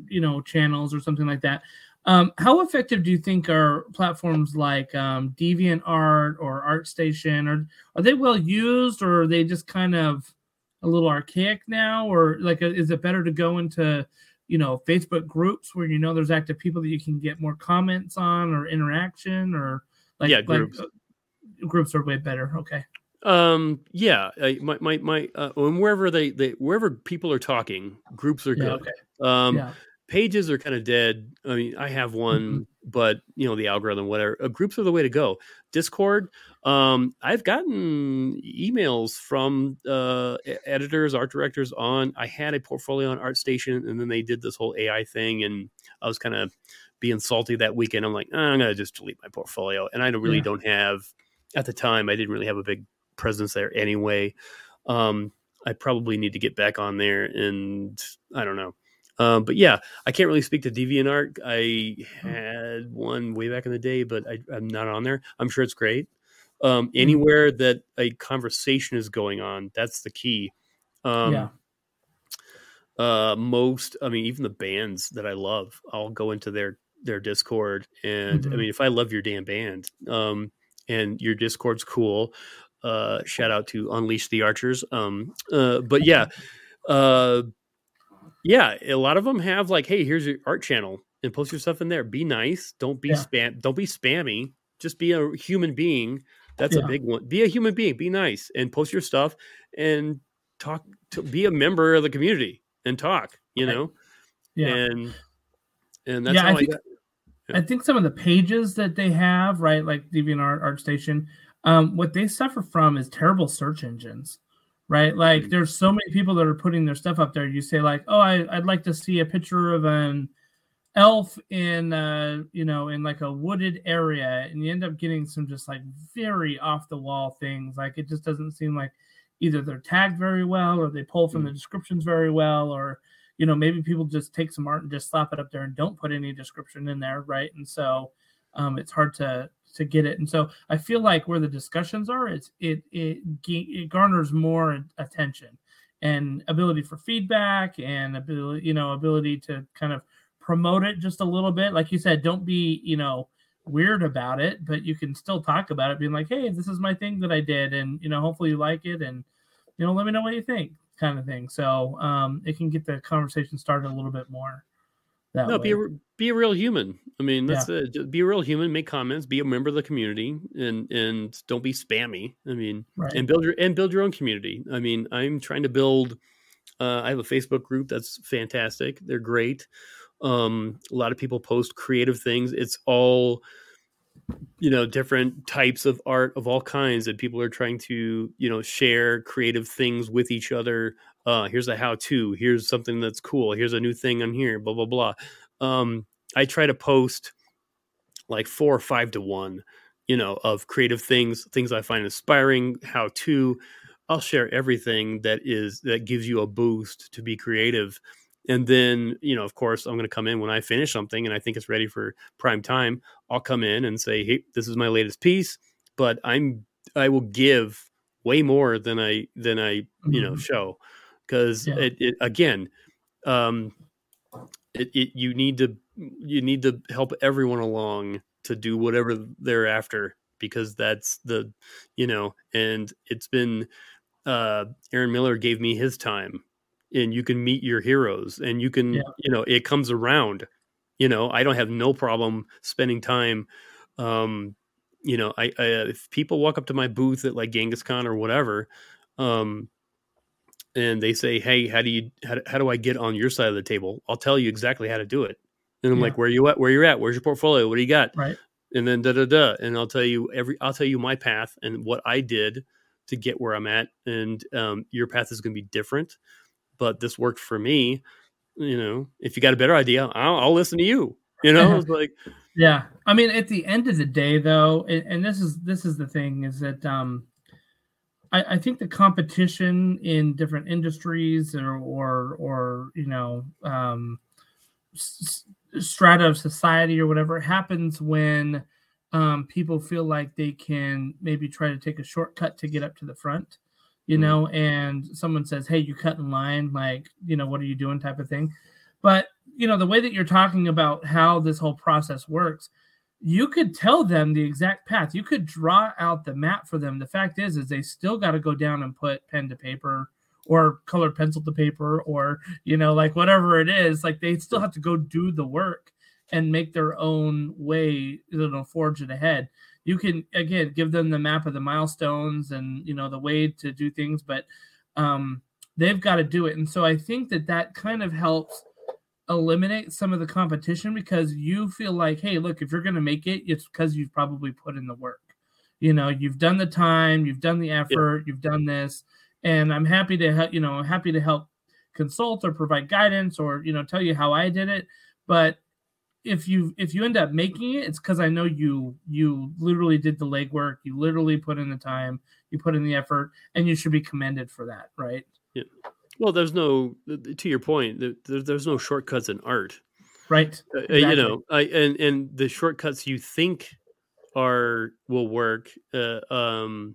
[SPEAKER 1] you know channels or something like that um, how effective do you think are platforms like um, DeviantArt or ArtStation? Are are they well used, or are they just kind of a little archaic now? Or like, is it better to go into you know Facebook groups where you know there's active people that you can get more comments on or interaction, or
[SPEAKER 2] like yeah, groups.
[SPEAKER 1] Like, uh, groups are way better. Okay.
[SPEAKER 2] Um. Yeah. I, my my my. Uh, wherever they they wherever people are talking, groups are yeah, good. Okay. Um. Yeah pages are kind of dead. I mean, I have one, mm-hmm. but you know, the algorithm, whatever. Uh, groups are the way to go. Discord. Um, I've gotten emails from uh, editors, art directors on. I had a portfolio on ArtStation, and then they did this whole AI thing, and I was kind of being salty that weekend. I'm like, oh, I'm gonna just delete my portfolio, and I don't really yeah. don't have. At the time, I didn't really have a big presence there anyway. Um, I probably need to get back on there, and I don't know um, but yeah, I can't really speak to DeviantArt. I hmm. had one way back in the day, but I, am not on there. I'm sure it's great. Um, hmm. anywhere that a conversation is going on, that's the key. Um, yeah. Uh, most, I mean, even the bands that I love, I'll go into their their Discord, and mm-hmm. I mean, if I love your damn band, um, and your Discord's cool, uh, shout out to Unleash the Archers. Um, uh, but yeah, uh yeah, a lot of them have like, hey, here's your art channel and post your stuff in there. Be nice. Don't be yeah. spam. Don't be spammy. Just be a human being. That's yeah. a big one. Be a human being. Be nice and post your stuff and talk. To be a member of the community and talk. You know. Yeah. And and that's yeah, I,
[SPEAKER 1] think, I, yeah. I think some of the pages that they have, right, like DeviantArt, ArtStation, um, what they suffer from is terrible search engines right? Like mm. there's so many people that are putting their stuff up there. You say like, oh, I, would like to see a picture of an elf in uh you know in like a wooded area and you end up getting some just like very off the wall things like it just doesn't seem like either they're tagged very well or they pull from mm. the descriptions very well or you know maybe people just take some art and just slap it up there and don't put any description in there right and so um, it's hard to to get it. And so I feel like where the discussions are, it's it it, it garners more attention and ability for feedback and ability you know ability to kind of promote it just a little bit. Like you said, don't be you know weird about it, but you can still talk about it, being like, hey, this is my thing that I did, and you know hopefully you like it, and you know let me know what you think, kind of thing. So um, it can get the conversation started a little bit more
[SPEAKER 2] no, way. be a, be a real human. I mean, that's yeah. it. Be a real human. Make comments. Be a member of the community, and and don't be spammy. I mean, right. and build your and build your own community. I mean, I'm trying to build. Uh, I have a Facebook group that's fantastic. They're great. Um, a lot of people post creative things. It's all you know different types of art of all kinds and people are trying to you know share creative things with each other uh, here's a how to, here's something that's cool, here's a new thing on here, blah, blah, blah. Um, I try to post like four or five to one, you know, of creative things, things I find inspiring, how to. I'll share everything that is that gives you a boost to be creative. And then, you know, of course, I'm going to come in when I finish something and I think it's ready for prime time. I'll come in and say, "Hey, this is my latest piece," but I'm I will give way more than I than I, you know, mm-hmm. show because yeah. it, it, again um it, it you need to you need to help everyone along to do whatever they're after because that's the you know and it's been uh aaron miller gave me his time and you can meet your heroes and you can yeah. you know it comes around. You know i don't have no problem spending time um you know i, I if people walk up to my booth at like genghis khan or whatever um and they say hey how do you how, how do i get on your side of the table? I'll tell you exactly how to do it and i'm yeah. like where you at where you're at where's your portfolio what do you got
[SPEAKER 1] right
[SPEAKER 2] and then da da da and i'll tell you every i'll tell you my path and what i did to get where i'm at and um, your path is going to be different but this worked for me. You know, if you got a better idea, I'll, I'll listen to you. You know, it's like,
[SPEAKER 1] yeah. I mean, at the end of the day, though, and, and this is this is the thing is that um, I, I think the competition in different industries or or or you know um, strata of society or whatever happens when um, people feel like they can maybe try to take a shortcut to get up to the front you mm-hmm. know, and someone says, Hey, you cut in line, like, you know, what are you doing type of thing. But, you know, the way that you're talking about how this whole process works, you could tell them the exact path. You could draw out the map for them. The fact is, is they still got to go down and put pen to paper or colored pencil to paper or, you know, like whatever it is, like they still have to go do the work and make their own way, you know, forge it ahead. You can again give them the map of the milestones and you know the way to do things but um, they've got to do it. And so i think that that kind of helps eliminate some of the competition because you feel like hey look if you're going to make it it's because you've probably put in the work. You know you've done the time you've done the effort yeah. you've done this and i'm happy to help you know happy to help consult or provide guidance or you know tell you how i did it but if you if you end up making it, it's because I know you you literally did the legwork, you literally put in the time, you put in the effort, and you should be commended for that, right?
[SPEAKER 2] Yeah. Well, there's no to your point. There, there's no shortcuts in art,
[SPEAKER 1] right?
[SPEAKER 2] Exactly. Uh, you know, I, and and the shortcuts you think are will work. Uh, um,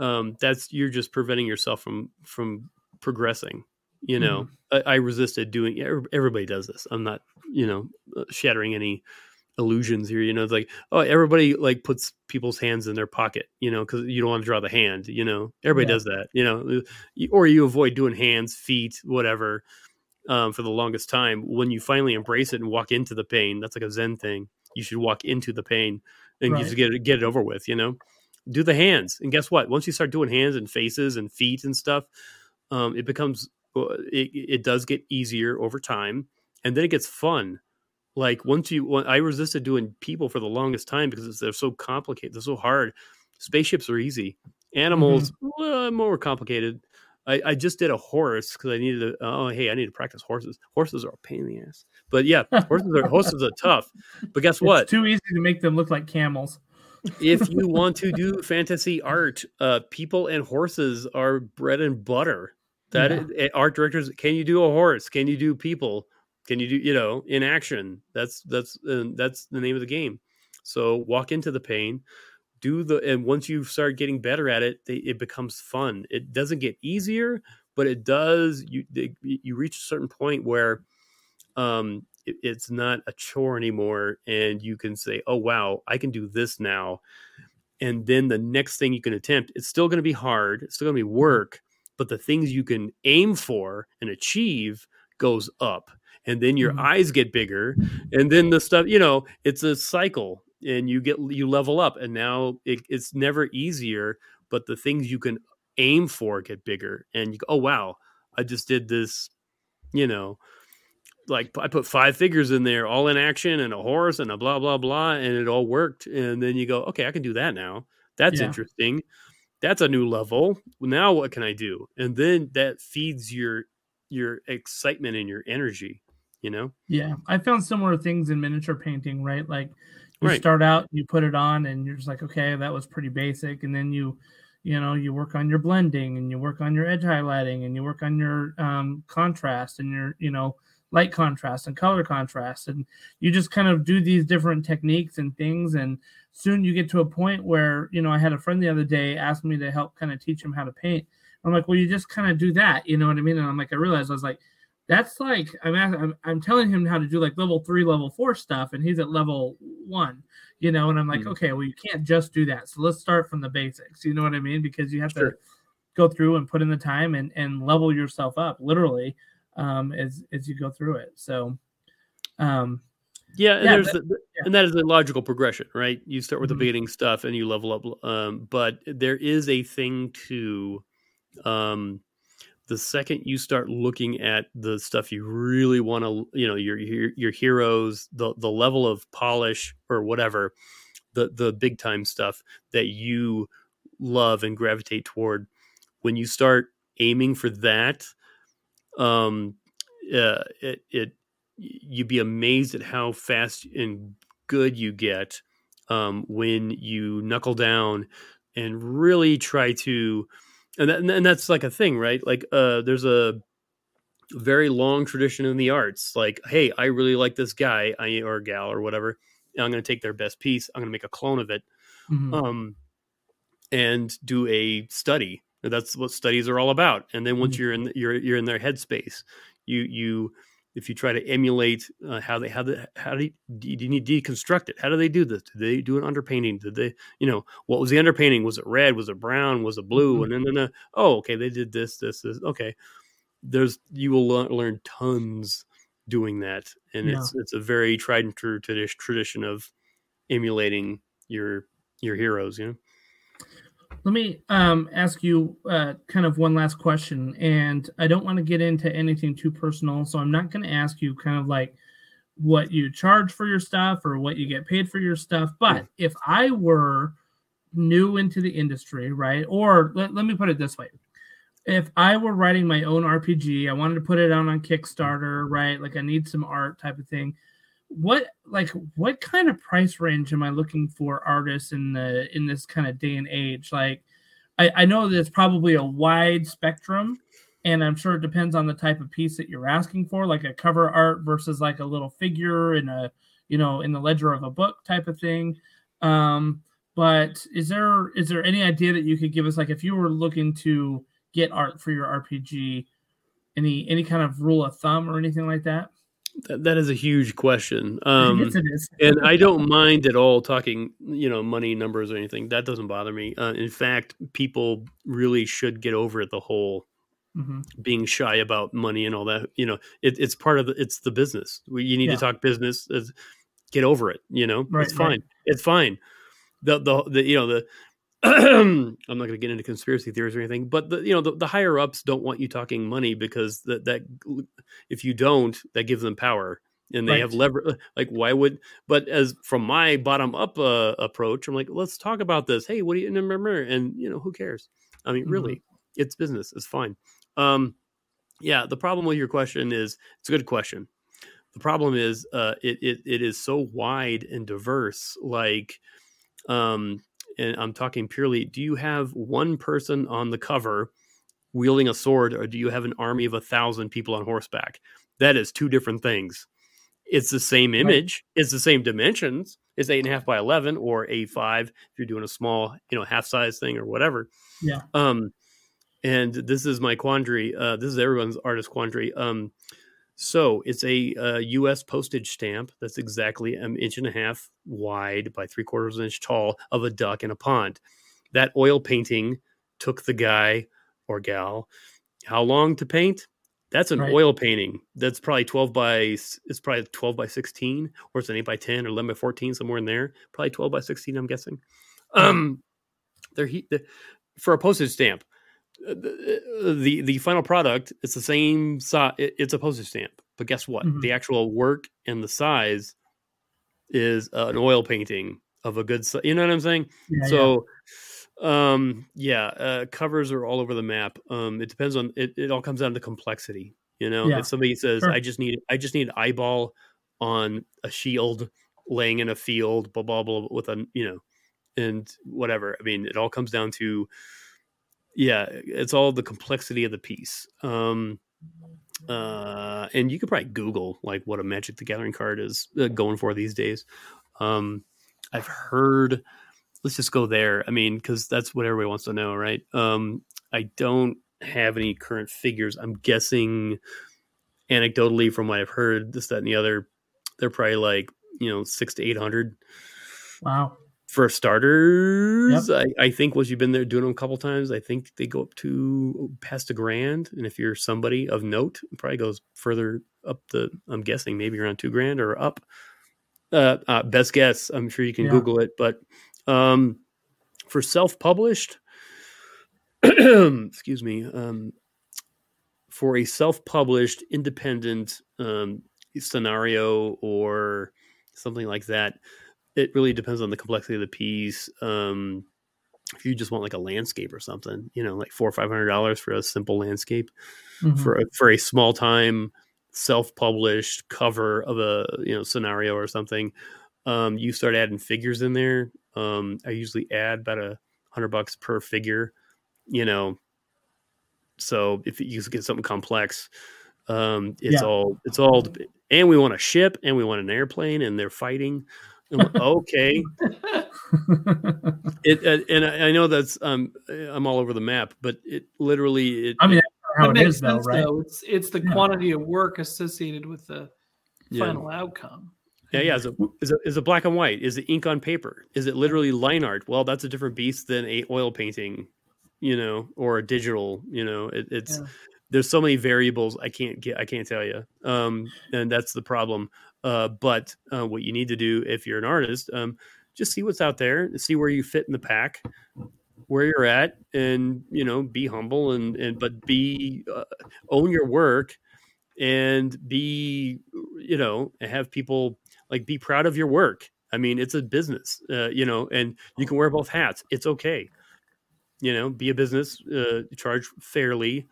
[SPEAKER 2] um, that's you're just preventing yourself from from progressing you know? Mm. I, I, resisted doing everybody does this. I'm not you know uh, shattering any illusions here you know? It's like oh everybody like puts people's hands in their pocket you know because you don't want to draw the hand you know? Everybody yeah. does that you know? Uh, or you avoid doing hands feet whatever um, for the longest time. When you finally embrace it and walk into the pain that's like a zen thing. You should walk into the pain and right. you just get it get it over with you know do the hands and guess what once you start doing hands and faces and feet and stuff um, it becomes it, it does get easier over time and then it gets fun like once you i resisted doing people for the longest time because they're so complicated they're so hard spaceships are easy animals mm-hmm. more complicated I, I just did a horse because I needed to. Oh, hey, I need to practice horses. Horses are a pain in the ass, but yeah, horses are horses are tough. But guess what?
[SPEAKER 1] It's too easy to make them look like camels.
[SPEAKER 2] If you want to do fantasy art, uh, people and horses are bread and butter. That yeah. is, eh, art directors, can you do a horse? Can you do people? Can you do you know in action? That's that's uh, that's the name of the game. So walk into the pain, do the and once you start getting better at it, they, it becomes fun. It doesn't get easier, but it does. You you reach a certain point where um, it, it's not a chore anymore, and you can say, "Oh wow, I can do this now." And then the next thing you can attempt, it's still going to be hard. It's still going to be work, but the things you can aim for and achieve goes up and then your mm-hmm. eyes get bigger and then the stuff you know it's a cycle and you get you level up and now it, it's never easier but the things you can aim for get bigger and you go oh wow i just did this you know like i put five figures in there all in action and a horse and a blah blah blah and it all worked and then you go okay i can do that now that's yeah. interesting that's a new level. Now what can I do? And then that feeds your your excitement and your energy, you know?
[SPEAKER 1] Yeah. I found similar things in miniature painting, right? Like you right. start out, you put it on and you're just like, okay, that was pretty basic. And then you, you know, you work on your blending and you work on your edge highlighting and you work on your um, contrast and your, you know, light contrast and color contrast. And you just kind of do these different techniques and things. And soon you get to a point where you know i had a friend the other day ask me to help kind of teach him how to paint i'm like well you just kind of do that you know what i mean and i'm like i realized i was like that's like I'm, I'm i'm telling him how to do like level three level four stuff and he's at level one you know, and I'm like, mm-hmm. okay, well, you can't just do that. So let's start from the basics. You know what I mean? Because you have sure. to go through and put in the time and, and level yourself up literally um, as, as you go through it. So, um,
[SPEAKER 2] yeah, and yeah, there's but, the, yeah. and that is a logical progression, right? You start with mm-hmm. the beginning stuff and you level up. Um, but there is a thing to, um, the second you start looking at the stuff you really want to, you know, your, your your heroes, the the level of polish or whatever, the the big time stuff that you love and gravitate toward, when you start aiming for that, um, uh, it it you'd be amazed at how fast and good you get um, when you knuckle down and really try to and that, and that's like a thing right? Like uh, there's a very long tradition in the arts like hey i really like this guy I, or gal or whatever. I'm going to take their best piece. I'm going to make a clone of it. Mm-hmm. um, and do a study that's what studies are all about and then once mm-hmm. you're in you're you're in their headspace you you if you try to emulate uh, how they how the how do you, do you need to deconstruct it? How do they do this? Did they do an underpainting? Did they you know what was the underpainting? Was it red? Was it brown? Was it blue? Mm-hmm. And then then uh, oh okay they did this this this okay. There's you will learn tons doing that, and yeah. it's it's a very tried and true tradition of emulating your your heroes. You know.
[SPEAKER 1] Let me um, ask you uh, kind of one last question, and I don't want to get into anything too personal, so I'm not going to ask you kind of like what you charge for your stuff or what you get paid for your stuff. But if I were new into the industry, right, or let, let me put it this way: if I were writing my own RPG, I wanted to put it out on Kickstarter, right? Like I need some art type of thing what like what kind of price range am I looking for artists in the in this kind of day and age? Like I, I know there's probably a wide spectrum and I'm sure it depends on the type of piece that you're asking for, like a cover art versus like a little figure in a you know in the ledger of a book type of thing. Um, but is there is there any idea that you could give us like if you were looking to get art for your RPG, any any kind of rule of thumb or anything like that?
[SPEAKER 2] That, that is a huge question. Um, yes, it is. and I don't mind at all talking, you know, money numbers or anything. That doesn't bother me. Uh, in fact, people really should get over the whole mm-hmm. being shy about money and all that. You know, it, it's part of the, it's the business. We, you need yeah. to talk business. Get over it. You know, right, it's fine. Right. It's fine. The, the, the, you know, the, I'm not going to get into conspiracy theories or anything, but the you know the, the higher ups don't want you talking money because that that if you don't, that gives them power and they right. have lever. Like why would? But as from my bottom up uh, approach, I'm like, let's talk about this. Hey, what do you remember? And you know, who cares? I mean, mm-hmm. really, it's business. It's fine. Um, yeah, the problem with your question is it's a good question. The problem is uh, it, it it is so wide and diverse. Like um and I'm talking purely, do you have one person on the cover wielding a sword, or do you have an army of a thousand people on horseback? That is two different things. It's the same image, right. it's the same dimensions. It's eight and a half by eleven or a five if you're doing a small, you know, half size thing or whatever.
[SPEAKER 1] Yeah.
[SPEAKER 2] Um, and this is my quandary. Uh, this is everyone's artist quandary. Um, so it's a, a, uh, U.S. postage stamp that's exactly an inch and a half wide by three quarters of an inch tall of a duck in a pond. That oil painting took the guy or gal how long to paint? That's an right. oil painting. That's probably twelve by it's probably twelve by sixteen, or it's an eight by ten or eleven by fourteen, somewhere in there. Probably twelve by sixteen, I'm guessing. Um, they're he, the, for a postage stamp the the final product it's the same size it's a postage stamp but guess what mm-hmm. the actual work and the size is an oil painting of a good you know what i'm saying yeah, so yeah. um yeah uh, covers are all over the map um it depends on it, it all comes down to complexity you know yeah. if somebody says sure. i just need i just need an eyeball on a shield laying in a field blah blah blah with a you know and whatever i mean it all comes down to yeah, it's all the complexity of the piece. Um, uh, and you could probably Google like what a Magic the Gathering card is uh, going for these days. Um, I've heard. Let's just go there. I mean, because that's what everybody wants to know, right? Um, I don't have any current figures. I'm guessing, anecdotally, from what I've heard, this, that, and the other, they're probably like you know six to eight hundred
[SPEAKER 1] Wow.
[SPEAKER 2] For starters, yep. I, I, think once you've been there doing them a couple times, I think they go up to past a grand. And if you're somebody of note, it probably goes further up the, I'm guessing maybe around two grand or up. Uh, uh, best guess. I'm sure you can yeah. Google it. But um, for self published, excuse me, um, for a self published independent um, scenario or something like that, it really depends on the complexity of the piece. Um, if you just want like a landscape or something, you know, like four or five hundred dollars for a simple landscape, mm-hmm. for a, for a small time self published cover of a you know scenario or something, um, you start adding figures in there. Um, I usually add about a hundred bucks per figure, you know. So if you get something complex, um, it's yeah. all it's all, and we want a ship and we want an airplane and they're fighting okay. it uh, and I know that's um I'm all over the map, but it literally it.
[SPEAKER 1] I mean, how
[SPEAKER 3] it makes is, sense, though, right? Though. It's it's the yeah. quantity of work associated with the yeah. final outcome.
[SPEAKER 2] Yeah, yeah. Is it, is, it, is it black and white? Is it ink on paper? Is it literally line art? Well, that's a different beast than a oil painting, you know, or a digital. You know, it, it's yeah. there's so many variables. I can't get. I can't tell you. Um, and that's the problem. Uh, but uh, what you need to do if you're an artist, um, just see what's out there, see where you fit in the pack, where you're at, and you know, be humble and and but be uh, own your work and be you know have people like be proud of your work. I mean, it's a business, uh, you know, and you can wear both hats. It's okay, you know, be a business, uh, charge fairly,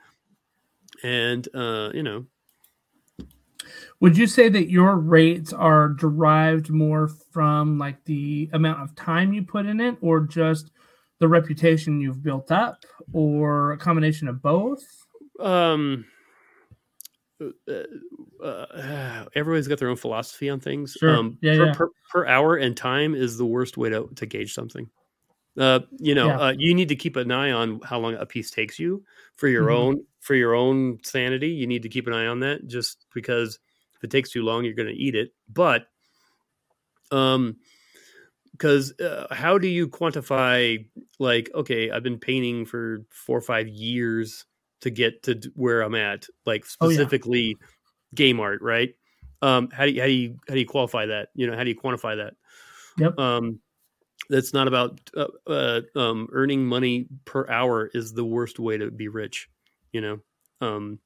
[SPEAKER 2] and uh, you know,
[SPEAKER 1] would you say that your rates are derived more from like the amount of time you put in it or just the reputation you've built up or a combination of both?
[SPEAKER 2] Um uh, uh, everybody's got their own philosophy on things.
[SPEAKER 1] Sure.
[SPEAKER 2] Um,
[SPEAKER 1] yeah,
[SPEAKER 2] per,
[SPEAKER 1] yeah.
[SPEAKER 2] Per, per, hour and time is the worst way to, to gauge something. Uh, you know, yeah. uh, you need to keep an eye on how long a piece takes you for your mm-hmm. own for your own sanity. You need to keep an eye on that, just because if it takes too long, you're going to eat it. But, um, because uh, how do you quantify like okay, I've been painting for four or five years to get to where I'm at, like specifically oh, yeah. game art, right? Um, how do you how do you how do you qualify that? You know, how do you quantify that?
[SPEAKER 1] Yep.
[SPEAKER 2] Um, that's not about uh, uh, um, earning money per hour is the worst way to be rich. You know, um,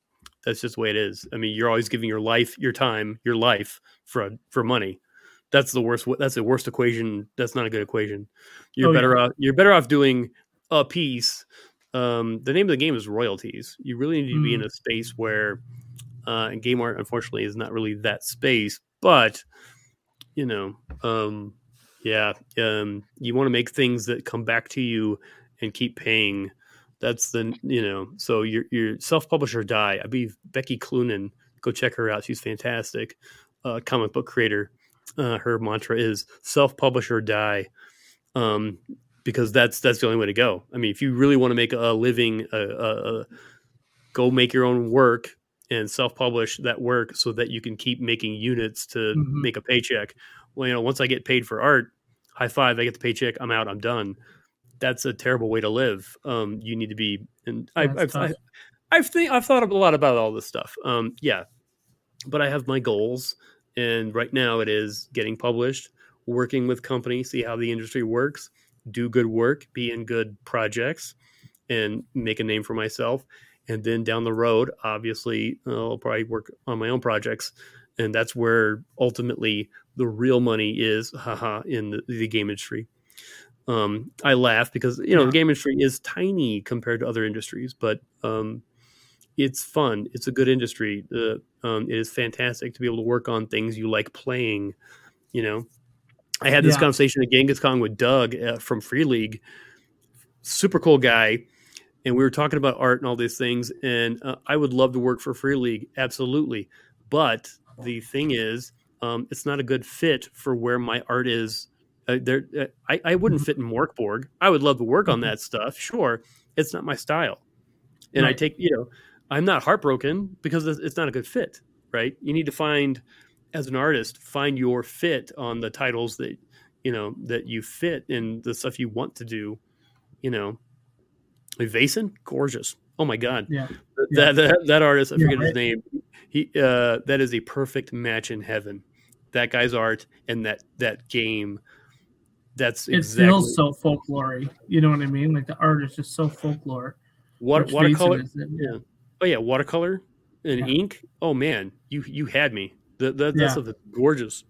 [SPEAKER 2] that's just the way it is. I mean, you're always giving your life, your time, your life for for money. That's the worst. That's the worst equation. That's not a good equation. You're oh, better yeah. off. You're better off doing a piece. Um, the name of the game is royalties. You really need to be in mm. a space where, uh, and game art unfortunately is not really that space. But you know, um, yeah, um, you want to make things that come back to you and keep paying that's the you know so your your self publisher die. I believe Becky Cloonan. Go check her out. She's fantastic. Uh, comic book creator. Uh, her mantra is self publisher die. Um, because that's that's the only way to go. I mean, if you really want to make a living, uh, uh, go make your own work and self publish that work so that you can keep making units to mm-hmm. make a paycheck. Well, you know, once I get paid for art, high five, I get the paycheck, I'm out, I'm done that's a terrible way to live. Um, you need to be, and I, I've, I, I've, think, I've thought a lot about all this stuff. Um, yeah, but I have my goals, and right now it is getting published, working with companies, see how the industry works, do good work, be in good projects, and make a name for myself. And then down the road, obviously, I'll probably work on my own projects, and that's where ultimately the real money is, haha, in the, the game industry. Um, I laugh because you know yeah. the game industry is tiny compared to other industries, but um, it's fun. It's a good industry. Uh, um, it is fantastic to be able to work on things you like playing. You know, I had this yeah. conversation at GenghisCon with Doug uh, from Free League, super cool guy, and we were talking about art and all these things. And uh, I would love to work for Free League, absolutely. But the thing is, um, it's not a good fit for where my art is uh, there, uh, I, I wouldn't mm-hmm. fit in Mörk Borg. I would love to work on mm-hmm. that stuff. Sure, it's not my style, and right. I take you know, I'm not heartbroken because it's not a good fit. Right? You need to find, as an artist, find your fit on the titles that you know, that you fit in the stuff you want to do, you know, Vaesen, gorgeous. Oh my god,
[SPEAKER 1] yeah,
[SPEAKER 2] that that, that artist, I
[SPEAKER 1] Yeah,
[SPEAKER 2] forget his name. He uh, that is a perfect match in heaven. That guy's art and that that game. That's
[SPEAKER 1] it
[SPEAKER 2] exactly
[SPEAKER 1] feels so folklore You know what I mean? Like the art is just so folklore.
[SPEAKER 2] what watercolor.
[SPEAKER 1] Is.
[SPEAKER 2] Yeah. Oh yeah, watercolor and
[SPEAKER 1] Yeah.
[SPEAKER 2] ink. Oh man, you you had me. That, that
[SPEAKER 1] Yeah.
[SPEAKER 2] is gorgeous.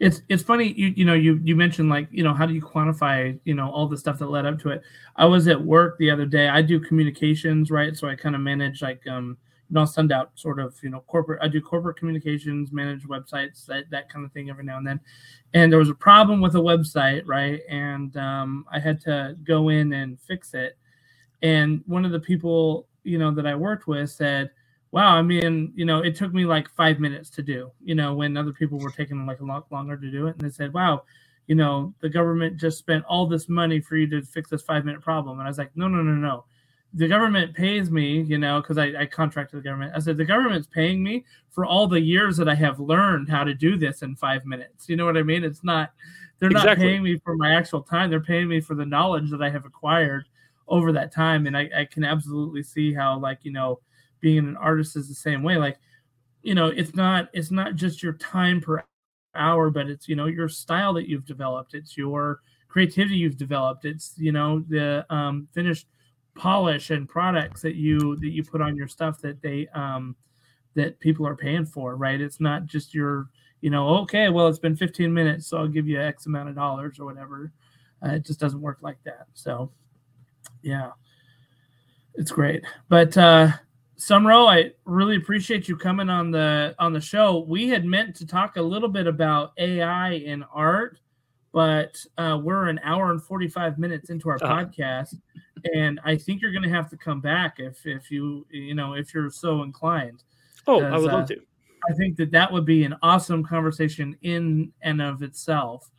[SPEAKER 1] it's it's funny you you know you you mentioned like you know how do you quantify you know all the stuff that led up to it i was at work the other day i do communications right so i kind of manage like um I'll send out sort of you know corporate i do corporate communications manage websites that that kind of thing every now and then. And there was a problem with a website right? And um i had to go in and fix it. And one of the people you know that i worked with said wow i mean you know it took me like five minutes to do you know when other people were taking like a lot longer to do it. And they said wow you know the government just spent all this money for you to fix this five minute problem. And i was like no no no no the government pays me you know because I, I contracted the government. I said the government's paying me for all the years that i have learned how to do this in five minutes. You know what i mean? It's not they're not paying me for my actual time. They're paying me for the knowledge that i have acquired over that time. And I, I can absolutely see how like you know being an artist is the same way. Like you know it's not it's not just your time per hour but it's you know your style that you've developed. It's your creativity you've developed. It's you know the um, finished polish and products that you that you put on your stuff that they um that people are paying for right? It's not just your you know okay well it's been 15 minutes so i'll give you x amount of dollars or whatever. Uh, it just doesn't work like that. So yeah. It's great. But uh Sumrow, I really appreciate you coming on the on the show. We had meant to talk a little bit about AI in art, but uh, we're an hour and forty five minutes into our
[SPEAKER 2] Uh-huh.
[SPEAKER 1] podcast, and I think you're going to have to come back if if you you know if you're so inclined.
[SPEAKER 2] Oh, I would
[SPEAKER 1] uh,
[SPEAKER 2] love to.
[SPEAKER 1] I think that that would be an awesome conversation in and of itself.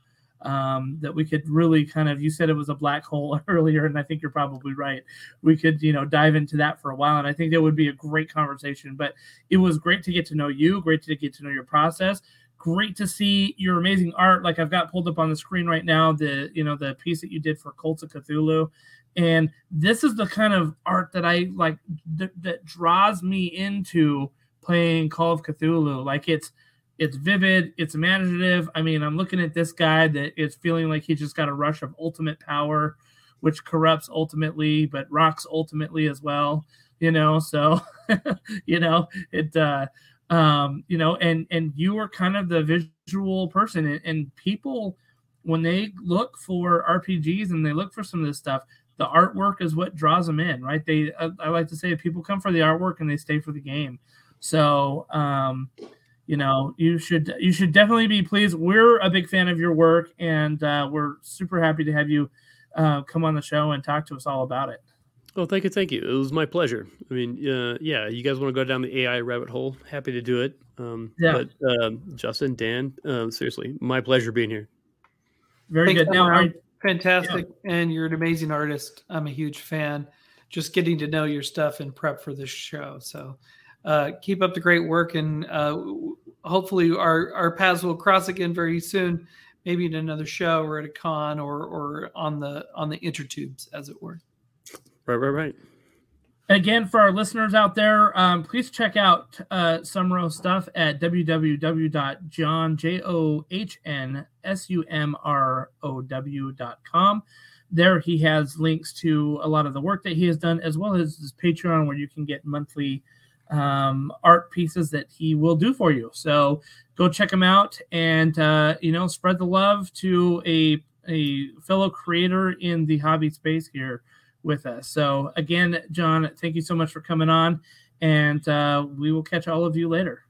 [SPEAKER 1] Um, that we could really kind of, you said it was a black hole earlier, and I think you're probably right. We could, you know, dive into that for a while, and I think that would be a great conversation. But it was great to get to know you, great to get to know your process, great to see your amazing art. Like I've got pulled up on the screen right now, the, you know, the piece that you did for Cult of Cthulhu. And this is the kind of art that I like th- that draws me into playing Call of Cthulhu. Like it's it's vivid, it's imaginative. I mean, I'm looking at this guy that is feeling like he just got a rush of ultimate power, which corrupts ultimately, but rocks ultimately as well. You know, so you know it. uh um you know and and you are kind of the visual person and, and people when they look for rpgs and they look for some of this stuff the artwork is what draws them in right? They I, I like to say people come for the artwork and they stay for the game. So um you know you should you should definitely be pleased. We're a big fan of your work and uh, we're super happy to have you uh, come on the show and talk to us all about it
[SPEAKER 2] Oh, thank you, thank you. It was my pleasure. I mean, uh, yeah, you guys want to go down the AI rabbit hole? Happy to do it. Um,
[SPEAKER 1] Yeah.
[SPEAKER 2] But um, Justin, Dan, um, seriously, my pleasure being here.
[SPEAKER 1] very
[SPEAKER 3] Thanks,
[SPEAKER 1] good now
[SPEAKER 3] Cameron.
[SPEAKER 1] are,
[SPEAKER 3] Fantastic. And you're an amazing artist. I'm a huge fan. Just getting to know your stuff and prep for this show. So uh, keep up the great work. And uh, hopefully our, our paths will cross again very soon, maybe in another show or at a con or, or on the on the intertubes, as it were.
[SPEAKER 2] Right, right, right.
[SPEAKER 1] again for our listeners out there um, please check out uh, Sumrow stuff at www.john-j-o-h-n-s-u-m-r-o-w.com there he has links to a lot of the work that he has done as well as his patreon where you can get monthly um, art pieces that he will do for you. So go check him out and uh, you know spread the love to a a fellow creator in the hobby space here with us. So again, John, thank you so much for coming on, and uh, we will catch all of you later.